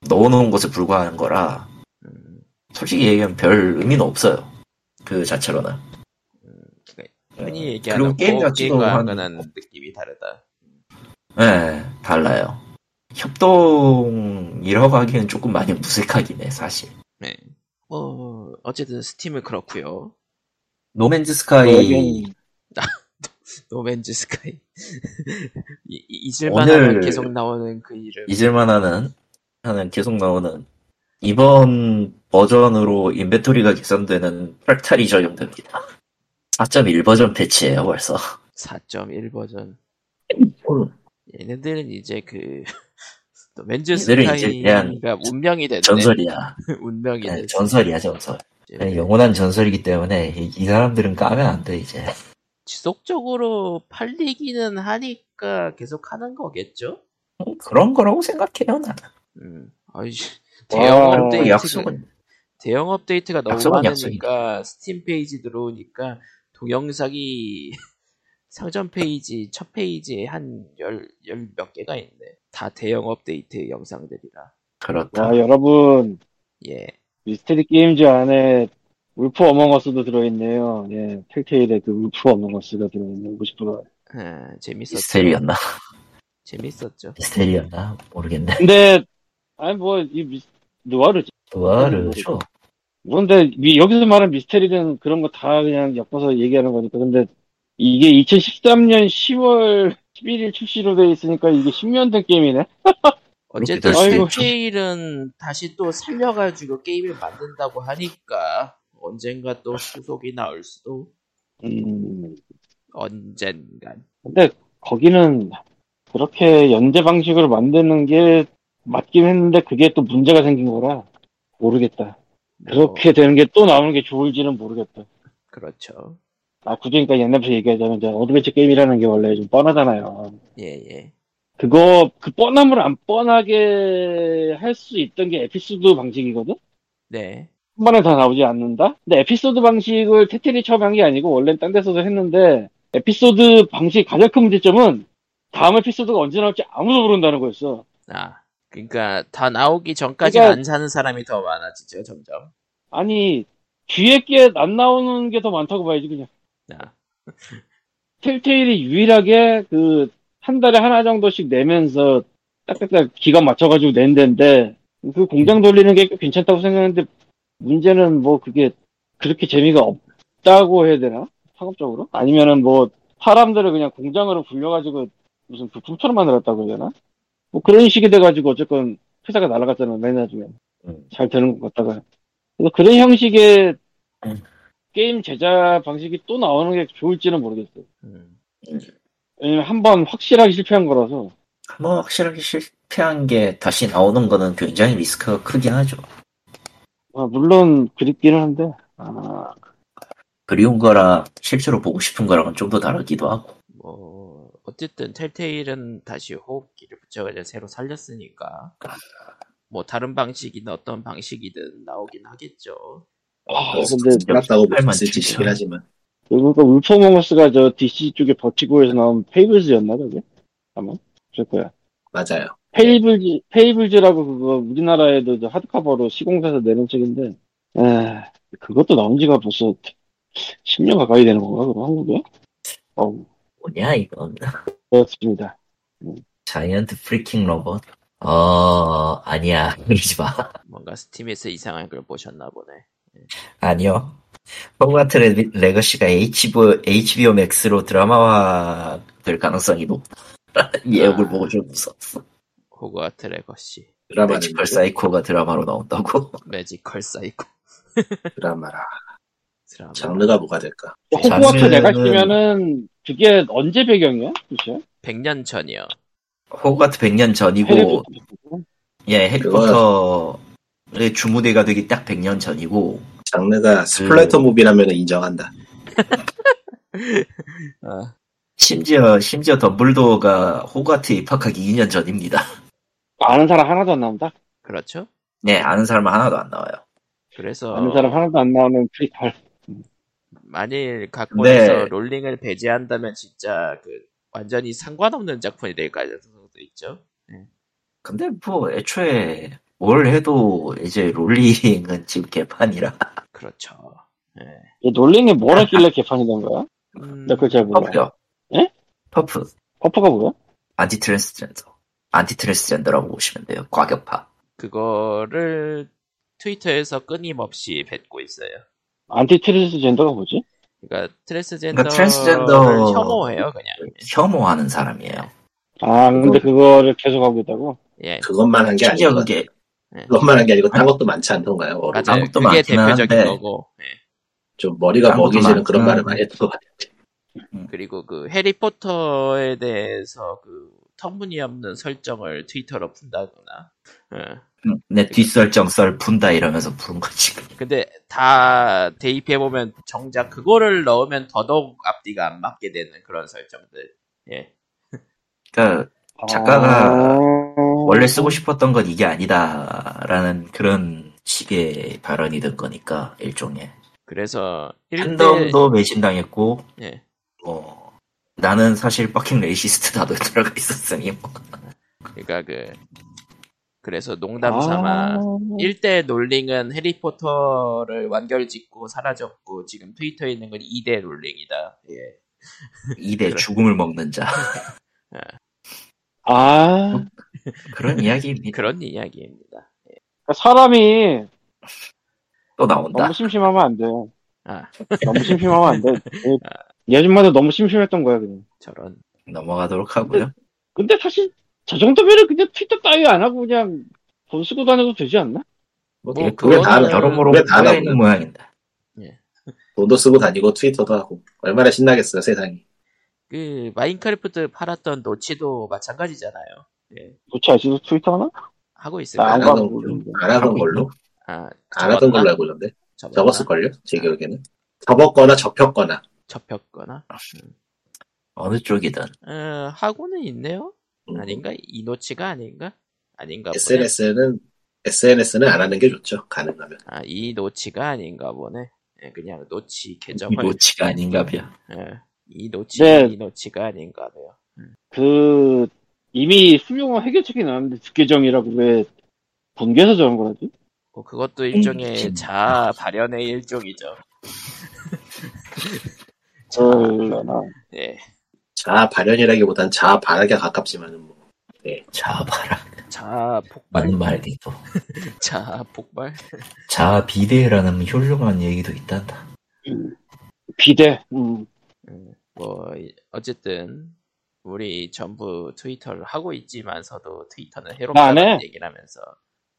넣어놓은 것에 불과한 거라 음, 솔직히 얘기하면 별 의미는 없어요. 그 자체로는. 어, 흔히 얘기하는 그리고 게임 자체도 게임과 한- 하는 느낌이 다르다. 네, 달라요. 협동이라고 하기에는 조금 많이 무색하긴 해, 사실. 네. 뭐 어쨌든 스팀은 그렇고요. 노맨즈 스카이 여긴 노맨즈 스카이 잊을만 하면 오늘 계속 나오는 그 이름. 잊을만 하는 하는 계속 나오는 이번 버전으로 인벤토리가 개선되는 프랙탈이 적용됩니다. 4.1 버전 패치예요 벌써. 4.1 버전. 얘네들은 이제 그 그냥 스카이가 운명이 됐네. 전설이야. 운명이 네, 됐어. 전설이야 전설. 네, 영원한 전설이기 때문에 이, 이 사람들은 까면 안 돼 이제. 지속적으로 팔리기는 하니까 계속 하는 거겠죠? 그런 거라고 생각해요 나는. 음. 아이 와, 대형 그 업데이트가 약속은 대형 업데이트가 너무 약속은 많으니까 스팀 페이지 들어오니까 동영상이 상점 페이지 첫 페이지에 한 열 열 몇 개가 있네. 다 대형 업데이트 영상들이라. 그렇다. 와 여러분 예. mystery games 안에 Wolf Among Us도 들어있네요. 예, Telltale의 그 Wolf Among Us가 들어있네요. 50%. 아, 재밌었죠. 미스테리였나? 재밌었죠. 미스테리였나? 모르겠네. 근데 아니 뭐 이 미스 누아르지. 누아르죠. 미- 여기서 말하는 미스테리는 그런 거 다 그냥 엮어서 얘기하는 거니까. 근데 이게 2013년 10월 11일 출시로 돼 있으니까 이게 10년 된 게임이네. 어쨌든. 스테일은 다시 또 살려가지고 게임을 만든다고 하니까 언젠가 또 후속이 나올 수도 음. 언젠간. 근데 거기는 그렇게 연재 방식으로 만드는 게 맞긴 했는데 그게 또 문제가 생긴 거라 모르겠다. 뭐, 그렇게 되는 게 또 나오는 게 좋을지는 모르겠다. 그렇죠. 아, 굳이 그러니까 옛날부터 얘기하자면 이제 어드벤처 게임이라는 게 원래 좀 뻔하잖아요. 예, 예. 그거 그 뻔함을 안 뻔하게 할 수 있던 게 에피소드 방식이거든. 네. 한 번에 다 나오지 않는다? 근데 에피소드 방식을 테테리 처음 한 게 아니고 원래는 딴 데서도 했는데 에피소드 방식 가장 큰 문제점은 다음 에피소드가 언제 나올지 아무도 모른다는 거였어. 아, 그러니까 다 나오기 전까지 그러니까- 안 사는 사람이 더 많아지죠, 점점. 아니 뒤에 게 안 나오는 게 더 많다고 봐야지 그냥. 아, 텔테일이 유일하게 그 한 달에 하나 정도씩 내면서 딱딱딱 기간 맞춰가지고 낸 데인데 그 공장 돌리는 게꽤 괜찮다고 생각했는데 문제는 뭐 그게 그렇게 재미가 없, 있다고 해야 되나? 상업적으로? 아니면은 뭐 사람들을 그냥 공장으로 불려가지고 무슨 부품처럼 만들었다고 해야 되나? 뭐 그런 식이 돼가지고 어쨌건 회사가 날아갔잖아 맨 나중에 음. 잘 되는 것 같다가 그래서 그런 형식의 음. 게임 제작 방식이 또 나오는 게 좋을지는 모르겠어요. 음. 왜냐면 한번 확실하게 실패한 거라서 뭐 확실하게 실패한 게 다시 나오는 거는 굉장히 리스크가 크긴 하죠. 아, 물론 그립기는 한데 아, 그리운 거랑 실제로 보고 싶은 거랑은 좀 더 다르기도 하고. 뭐 어쨌든 텔테일은 다시 호흡기를 붙여가지고 새로 살렸으니까 뭐 다른 방식이든 어떤 방식이든 나오긴 하겠죠. 아, 뭐, 근데 끝났다고 볼수 8만 있을 짓이긴 7천. 하지만 그러니까 Wolf Among Us가 저 DC 쪽에 Vertigo에서 나온 Fables였나 그게? 아마 그럴 거야. 맞아요. Fables Fables라고 그거 우리나라에도 저 하드커버로 시공사에서 내는 책인데, 에 그것도 나온 지가 벌써 10년 가까이 되는 건가 그럼 한국에? 어 뭐냐 이건. 그렇습니다. Giant freaking robot. 어 아니야 그러지 마. 뭔가 Steam에서 이상한 걸 보셨나 보네. 아니요. 호그와트 레- 레거시가 HBO, HBO Max로 드라마화 될 가능성이 높다. 예고를 보고 좀 무서웠어. 호그와트 레거시, 드라마는 magical psycho가 드라마로 나온다고? magical psycho 드라마라. 드라마. 장르가 뭐가 될까? 호그와트 장르는- 내가 쓰면은 그게 언제 배경이야? 그치? 100년 전이요. 호그와트 100년 전이고, 해리포터. 예, 해리포터의 주무대가 되기 딱 100년 전이고, 장르가 splatter movie라면 인정한다. 아, 심지어, 심지어 덤블도어가 호그와트에 입학하기 2년 전입니다. 아는 사람 하나도 안 나온다? 그렇죠. 네, 아는 사람은 하나도 안 나와요. 그래서 아는 사람 하나도 안 나오는 프리퀄. 만일 각본에서 네. 롤링을 배제한다면 진짜 그 완전히 상관없는 작품이 될 가능성도 있죠. 근데 뭐, 애초에 뭘 해도 이제 롤링은 지금 개판이라. 그렇죠. 예. 이 롤링이 뭘 했길래 개판이 된 거야? 음, 나 그걸 잘 몰라. 퍼프요. 예? 퍼프. 퍼프가 뭐야? 안티 트랜스젠더. 안티 트랜스젠더라고 보시면 돼요. 과격파. 그거를 트위터에서 끊임없이 뱉고 있어요. 안티 트랜스젠더가 뭐지? 그러니까 트랜스젠더를 그러니까 트랜스젠더- 혐오해요, 그냥. 혐오하는 사람이에요. 아, 근데 그거를 계속 하고 있다고? 예, 그것만 한 게 아니고 그게 그것만 한 게 아니고 딴 것도 많지 않던가요? 어른. 맞아요. 아무것도 그게 많기는 대표적인 한데. 거고. 예. 좀 머리가 딴 것도 먹이지는 그런 말을. 많이 했던 것 같아요. 그리고 그 해리포터에 대해서 그 터무니없는 설정을 트위터로 푼다거나. 예. 음, 내 뒷설정 썰 푼다 이러면서 부른 거지. 근데 다 대입해보면 정작 그거를 넣으면 더더욱 앞뒤가 안 맞게 되는 그런 설정들. 예. 그러니까 작가가 아... 원래 쓰고 싶었던 건 이게 아니다라는 그런 식의 발언이 든 거니까 일종의 그래서 1대, 팬덤도 매진당했고 예. 뭐 나는 사실 fucking racist다도 들어가 있었으니 뭐. 그러니까 그 그래서 농담 삼아 1대 롤링은 해리포터를 완결 짓고 사라졌고 지금 트위터에 있는 건 2대 롤링이다. 예. 2대 죽음을 먹는 자 아, 그런 이야기입니다. 그런 이야기입니다. 그러니까 사람이 또 나온다. 너무 심심하면 안 돼. 아, 너무 심심하면 안 돼. 이- 이 아줌마도 너무 심심했던 거야, 그냥. 저런. 넘어가도록 하고요. 근데 사실 저 정도면은 그냥 트위터 따위 안 하고 그냥 돈 쓰고 다녀도 되지 않나? 뭐, 뭐 그게 다 그거는 여러모로 그게 다 나오는 모양인데. 돈도 쓰고 다니고 트위터도 하고 얼마나 신나겠어요 세상이. 그 마인크래프트 팔았던 노치도 마찬가지잖아요. 예. 도대체 아직도 트위터 하나? 하고 있어요. 아, 안안 하던 걸로. 안 하던 걸로 아, 안 하던? 걸로 알고 있는데 접었나? 접었을걸요 제 기억에는 접었거나 접혔거나 접혔거나. 어느 쪽이든 어, 하고는 있네요. 음, 아닌가? 이노치가 아닌가? 아닌가 보네. SNS는 SNS는 안 하는 게 좋죠 가능하면. 아, 이 노치가 아닌가 보네. 예, 그냥 노치 이 계정을. 노치가 아닌가 봐요. 예, 이 노치, 네. 이 노치가 아닌가 봐요. 그, 이미 훌륭한 해결책이 나왔는데 뒷계정이라고 왜 분개해서 저런 거라지? 뭐 그것도 일종의 음. 자아 발현의 일종이죠. 저러나. 예, 자아 발현이라기보단 자아 발악에 가깝지만은 뭐자 봐라. 자아 폭발, 맞는 말이고. 자아 폭발. 자 비대라는 훌륭한 얘기도 있단다. 비대. 음. 음, 뭐 어쨌든 우리 전부 트위터를 하고 있지만서도 트위터는 해롭다는 해. 얘기를 하면서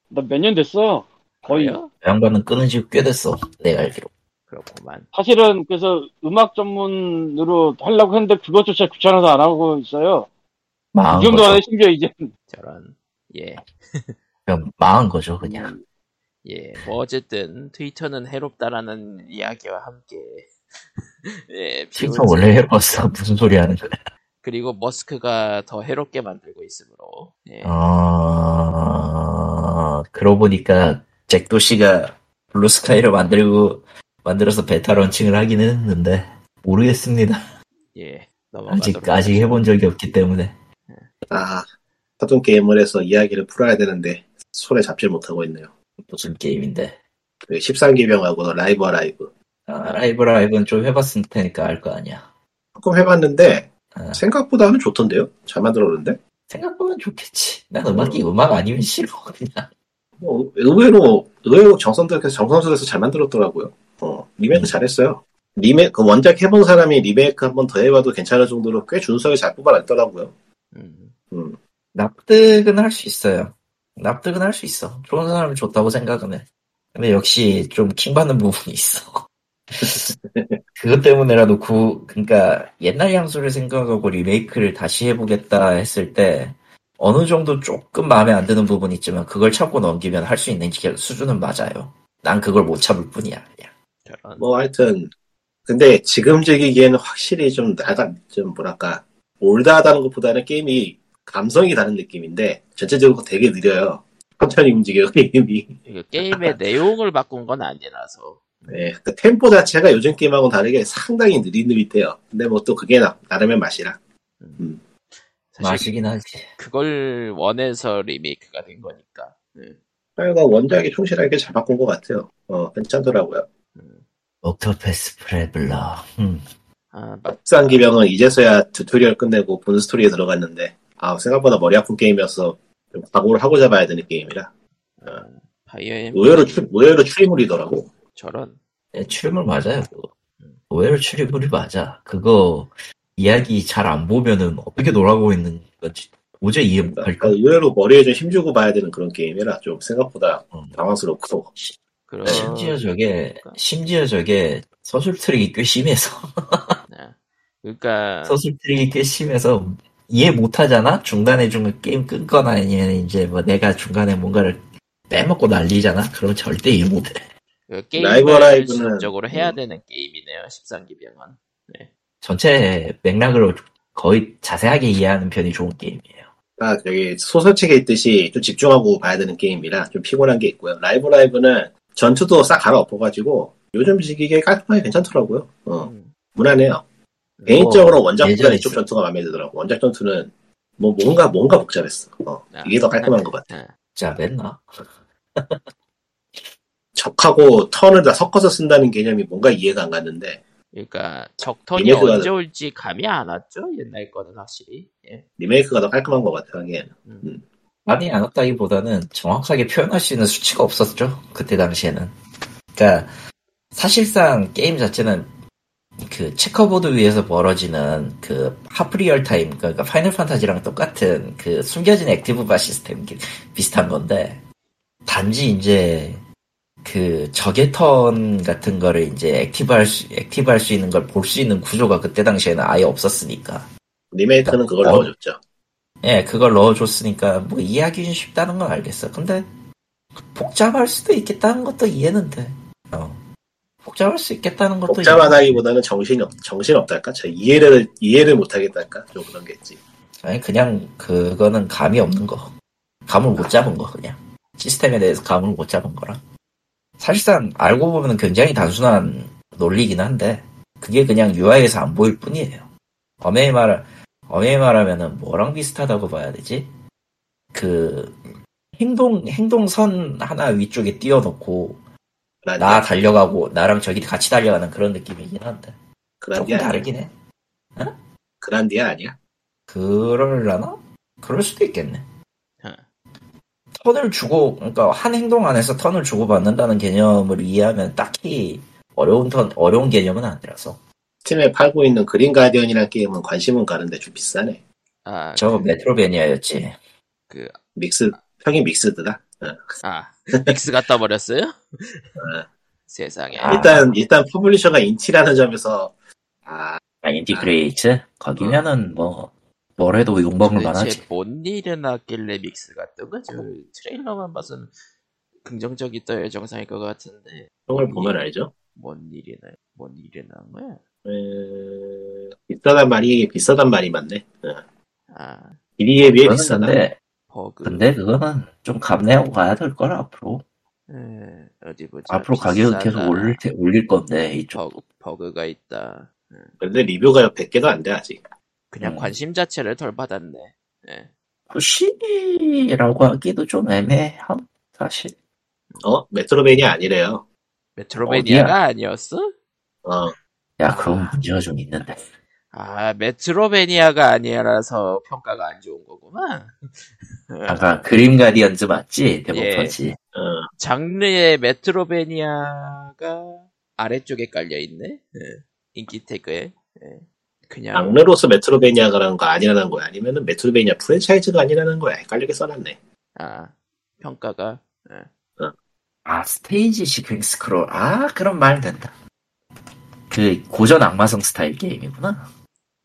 나 몇 년 됐어. 거의. 양반은 끊은 지 꽤 됐어. 내가 알기로. 그렇구만. 사실은 그래서 음악 전문으로 하려고 했는데 그것조차 귀찮아서 안 하고 있어요. 망한 이 정도 거죠. 안에 심지어 이제 저런 예. 그냥 망한 거죠, 그냥. 예, 뭐 어쨌든 트위터는 해롭다라는 이야기와 함께 예, 트위터. 원래 해봤어. 무슨 소리 하는 거야. 그리고 머스크가 더 해롭게 만들고 있으므로 예. 아, 그러고 보니까 잭 도시가 블루스카이를 만들고 만들어서 베타 런칭을 하긴 했는데 모르겠습니다. 예, 아직 아직 해본 적이 없기 때문에 아, 하던 게임을 해서 이야기를 풀어야 되는데 손에 잡질 못하고 있네요. 무슨 게임인데. 그 13기병하고 라이브 라이브. 아, 라이브 라이브는 좀 해봤을 테니까 알 거 아니야. 조금 해봤는데 아, 생각보다는 좋던데요? 잘 만들었는데? 생각보면 좋겠지. 난 음악이 음 악 아니면 싫어 그냥. 뭐, 의외로 의외로 정성들에서 정성스레서 잘 만들었더라고요. 어, 리메이크 음. 잘했어요. 리메 그 원작 해본 사람이 리메이크 한 번 더 해봐도 괜찮을 정도로 꽤 준수하게 잘 뽑아냈더라고요. 음, 음. 납득은 할 수 있어요. 납득은 할 수 있어. 좋은 사람은 좋다고 생각은 해. 근데 역시 좀 킹받는 부분이 있어. 그것 때문에라도 구, 그니까 옛날 향수를 생각하고 리메이크를 다시 해보겠다 했을 때 어느 정도 조금 마음에 안 드는 부분이 있지만 그걸 참고 넘기면 할 수 있는 기- 수준은 맞아요. 난 그걸 못 참을 뿐이야. 그냥. 뭐 하여튼 근데 지금 즐기기에는 확실히 좀 나가 좀 뭐랄까 올드하다는 것보다는 게임이 감성이 다른 느낌인데 전체적으로 되게 느려요. 천천히 움직여요 게임이. 게임의 내용을 바꾼 건 아니라서 네, 그 템포 자체가 요즘 게임하고는 다르게 상당히 느릿느릿해요. 근데 뭐 또 그게 나, 나름의 맛이라. 사실 맛이긴 하지. 그걸 원해서 리메이크가 된 거니까. 음, 하여간 원작이 충실하게 잘 바꾼 것 같아요. 어, 괜찮더라고요. 음. 옥토패스 트래블러. 음. 아, 맞, 13기병은 이제서야 튜토리얼 끝내고 본 스토리에 들어갔는데 아 생각보다 머리 아픈 게임이어서 좀 각오를 하고 잡아야 되는 게임이라 음, 파이어 엠 의외로 추, 의외로 추리물이더라고. 저런 네, 추리물 맞아요, 그거. 의외로 추리물이 맞아. 그거 이야기 잘 안 보면은 어떻게 놀아고 있는 건지 도저히 이해 그러니까 못할까? 의외로 머리에 좀 힘주고 봐야 되는 그런 게임이라 좀 생각보다 음. 당황스럽고 그런 심지어 저게 심지어 저게 서술 트릭이 꽤 심해서 네. 그러니까 서술 트릭이 꽤 심해서 이해 못하잖아. 중간에 중 게임 끊거나 아니면 이제 뭐 내가 중간에 뭔가를 빼먹고 난리잖아. 그럼 절대 이해 못해. 그 라이브 게임을 라이브는- 지속적으로 해야 음. 되는 게임이네요. 13기병은. 전체 맥락으로 거의 자세하게 이해하는 편이 좋은 게임이에요. 아, 여기 소설책에 있듯이 좀 집중하고 봐야 되는 게임이라 좀 피곤한 게 있고요. 라이브 라이브는 전투도 싹 갈아엎어가지고 요즘 시기에 깔끔하게 괜찮더라고요. 어, 음. 무난해요. 개인적으로 뭐, 원작보다 예전에 이쪽 있- 전투가 마음에 들더라고. 원작 전투는 뭐 뭔가 뭔가 복잡했어. 어, 아. 이게 더 깔끔한 것 같아. 아, 진짜 맨나 적하고 턴을 다 섞어서 쓴다는 개념이 뭔가 이해가 안 갔는데 그러니까 적턴이 리메이크가- 언제 올지 감이 안 왔죠. 옛날 거는 확실히. 예. 리메이크가 더 깔끔한 것 같아. 하기엔. 많이 안 왔다기보다는 정확하게 표현할 수 있는 수치가 없었죠. 그때 당시에는. 그러니까 사실상 게임 자체는 그 checkerboard 위에서 벌어지는 그 half-real time 그러니까 파이널 판타지랑 똑같은 그 숨겨진 active bar 시스템 기- 비슷한 건데 단지 이제 그 적의 턴 같은 거를 이제 active 할 수 active 할 수 있는 걸 볼 수 있는 구조가 그때 당시에는 아예 없었으니까 리메이크는 그걸 어. 넣어줬죠. 예, 그걸 넣어줬으니까 뭐 이해하기 쉽다는 건 알겠어. 근데 복잡할 수도 있겠다는 것도 이해는 돼. 어. 복잡할 수 있겠다는 것도 복잡하다기보다는 정신이 없, 정신 없달까? 저 이해를 이해를 못하겠달까? 좀 그런 게 있지. 아니 그냥 그거는 감이 없는 거. 감을 못 잡은 거 그냥. 시스템에 대해서 감을 못 잡은 거라. 사실상 알고 보면 굉장히 단순한 논리긴 한데 그게 그냥 UI에서 안 보일 뿐이에요. 엄연히 말 엄연히 말하면은 뭐랑 비슷하다고 봐야 되지? 그 행동 행동선 하나 위쪽에 띄워놓고 나 그란디아, 달려가고 나랑 저기 같이 달려가는 그런 느낌이긴 한데 조금 그란디아, 아니야? 다르긴 해. 그란디아 아니야? 그럴라나? 그럴 수도 있겠네. 어. 턴을 주고 그러니까 한 행동 안에서 턴을 주고 받는다는 개념을 이해하면 딱히 어려운 턴 어려운 개념은 아니라서 스팀에 팔고 있는 그린 가디언이라는 게임은 관심은 가는데 좀 비싸네. 아, 저거 Metroidvania였지. 그, mix 평이 mixed다. 어. 아, mix가 떠버렸어요? 세상에. 아. 일단 일단 publisher가 인티라는 점에서 아 아, 인티 크리에이츠? 거기면은 뭐, 뭘 해도 욕먹을 만하지. 도대체 뭔 일이 났길래 mix가 뜬 거죠? 트레일러만 봐서는 긍정적이다 정상일 것 같은데 평을 보면 알죠. 뭔 일이 나, 뭔 일이 난 거야? 에... 비싸단 말이 비싸단 말이 맞네. 어. 아, 길이에 비해 비싸다. 근데, 버그. 근데 그거는 좀 감내하고 가야 될 거라, 앞으로. 에, 어디 보자. 앞으로 가격은 계속. 올릴, 테- 올릴 건데, 이쪽. 버그, 버그가 있다. 근데 리뷰가 100개도 안돼 아직. 그냥 음. 관심 자체를 덜 받았네. 예. 푸시라고 하기도 좀 애매함, 사실. 어 Metroidvania 아니래요. 메트로베니아가 아니었어? 어 야, 그건 문제가 좀 있는데. 아, 메트로베니아가 아니라서 평가가 안 좋은 거구만. 아까 그림 가디언즈 맞지? 데모터지. 어, 장르의 메트로베니아가 아래쪽에 깔려 있네. 예. 인기 태그에. 예. 그냥, 장르로서 메트로베니아라는 거 아니라는 거야. 아니면은 메트로베니아 프랜차이즈가 아니라는 거야. 헷갈리게 써놨네. 아, 평가가. 예. 아, 스테이지식 횡스크롤. 아, 그럼 말 된다. 그, 고전 악마성 스타일 게임이구나.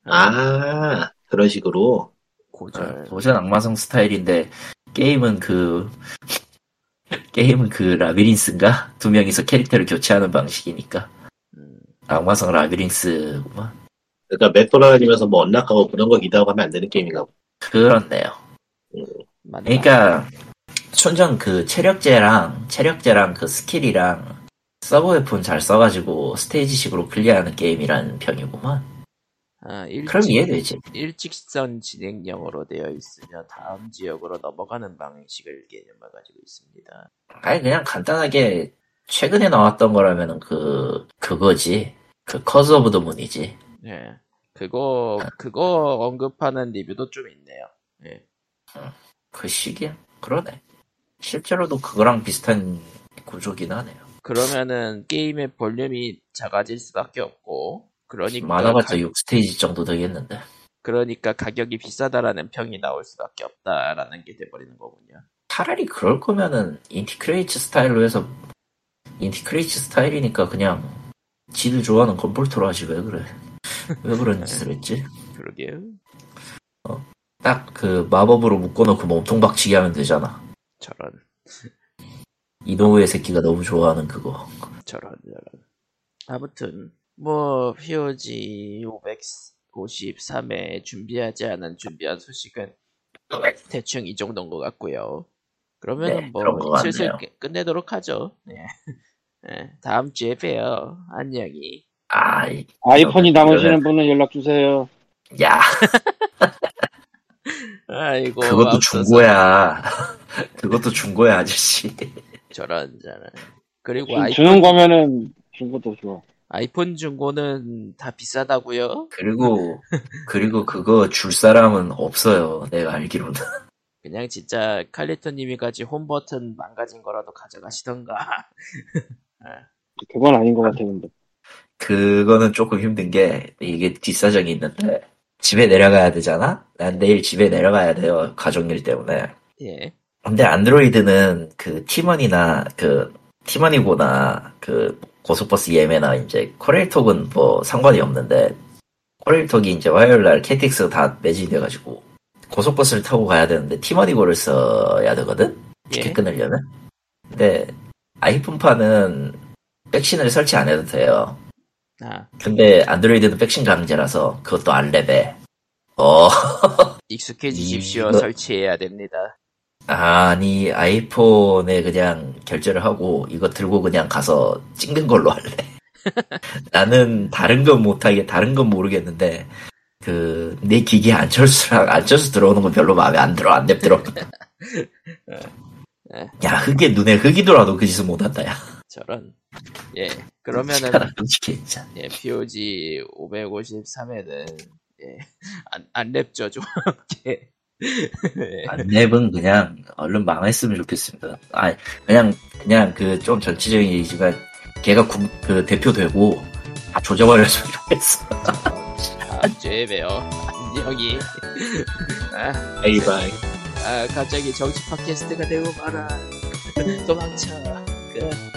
아 그런 식으로. 고절. 고전 악마성 스타일인데, 게임은 그, 게임은 그 라비린스인가? 두 명이서 캐릭터를 교체하는 방식이니까. 음, 악마성 라비린스구만. 그러니까 맵 돌아다니면서 뭐 unlock하고 그런 거 기대하고 하면 안 되는 게임인가 보다. 그렇네요. 맞나? 그러니까 순전 그 체력제랑 체력제랑 그 스킬이랑 sub weapon 잘 써가지고 스테이지식으로 클리어하는 게임이라는 평이구만. 아, 일찍, 그럼 이해되지. 일직선 진행형으로 되어 있으며 다음 지역으로 넘어가는 방식을 개념을 가지고 있습니다. 아니 그냥 간단하게 최근에 나왔던 거라면은 그 그거지. 그 Curse of the Moon이지. 예. 그거, 그거 언급하는 리뷰도 좀 있네요. 예. 그 시기야. 그러네. 실제로도 그거랑 비슷한 구조긴 하네요. 그러면은 게임의 볼륨이 작아질 수밖에 없고, 그러니까, 많아봤자 가, 6스테이지 정도 되겠는데. 그러니까 가격이 비싸다라는 평이 나올 수밖에 없다라는 게 돼버리는 거군요. 차라리 그럴 거면은 인티크레이츠 스타일로 해서 인티크레이츠 스타일이니까 그냥 지들 좋아하는 건볼트로 하지 왜 그래 왜 그런 짓을 했지 그러게요. 딱그 마법으로 묶어놓고 몸통 박치기 하면 되잖아 저런, 이노우의 새끼가 너무 좋아하는 그거 저런, 저런. 아무튼, 뭐, POG 553회 준비하지 않은 준비한 소식은 대충 이 정도인 것 같고요. 그러면은 네, 뭐 슬슬 끝내도록 하죠. 네. 네, 다음 주에 봬요. 안녕히. 아 이 아이폰이 그러네. 남으시는 분은 연락 주세요. 야 아이고. 그것도 앞서서 중고야 그것도 중고야 아저씨 저런 저런. 그리고 주- 아이, 주는 거면은 준 것도 좋아. 아이폰 중고는 다 비싸다고요? 그리고 그리고 그거 줄 사람은 없어요 내가 알기로는 그냥 진짜 칼리토님이 가지 홈 버튼 망가진 거라도 가져가시던가. 그건 아닌 것 같아 근데. 그거는 조금 힘든 게 이게 뒷사정이 있는데 집에 내려가야 되잖아? 난 내일 집에 내려가야 돼요 가족일 때문에 예. 근데 안드로이드는 그 티머니나 그 티머니고나 그 고속버스 예매나 이제 코레일톡은 뭐 상관이 없는데 코레일톡이 이제 화요일 날 KTX 다 매진돼가지고 고속버스를 타고 가야 되는데 티머니고를 써야 되거든 티켓 예. 끊으려면 근데 아이폰판은 백신을 설치 안 해도 돼요 아, 근데 안드로이드는 백신 강제라서 그것도 안 랩에 어. 익숙해지십시오. 이거- 설치해야 됩니다. 아니 아이폰에 그냥 결제를 하고 이거 들고 그냥 가서 찍는 걸로 할래. 나는 다른 건 못하게 다른 건 모르겠는데 그 내 기기에 안철수랑 안철수 들어오는 건 별로 마음에 안 들어 안 냅들어. 야 흙에 눈에 흙이 들어와도 그 짓은 못한다 야 저런. 예. 그러면은 진짜 예, POG 553회는 예, 안, 안 랩죠, 좀. 예. 예. 안 랩은 그냥 얼른 망했으면 좋겠습니다. 아, 그냥, 그냥 그 좀 전체적인 얘기지만, 걔가 국- 그 대표 되고, 다 조져버렸으면 좋겠어. 다음 주에 봬요. 안녕히. 아, 바이바이. 아, 갑자기 정치 팟캐스트가 되고 말아. 도망쳐. 끝.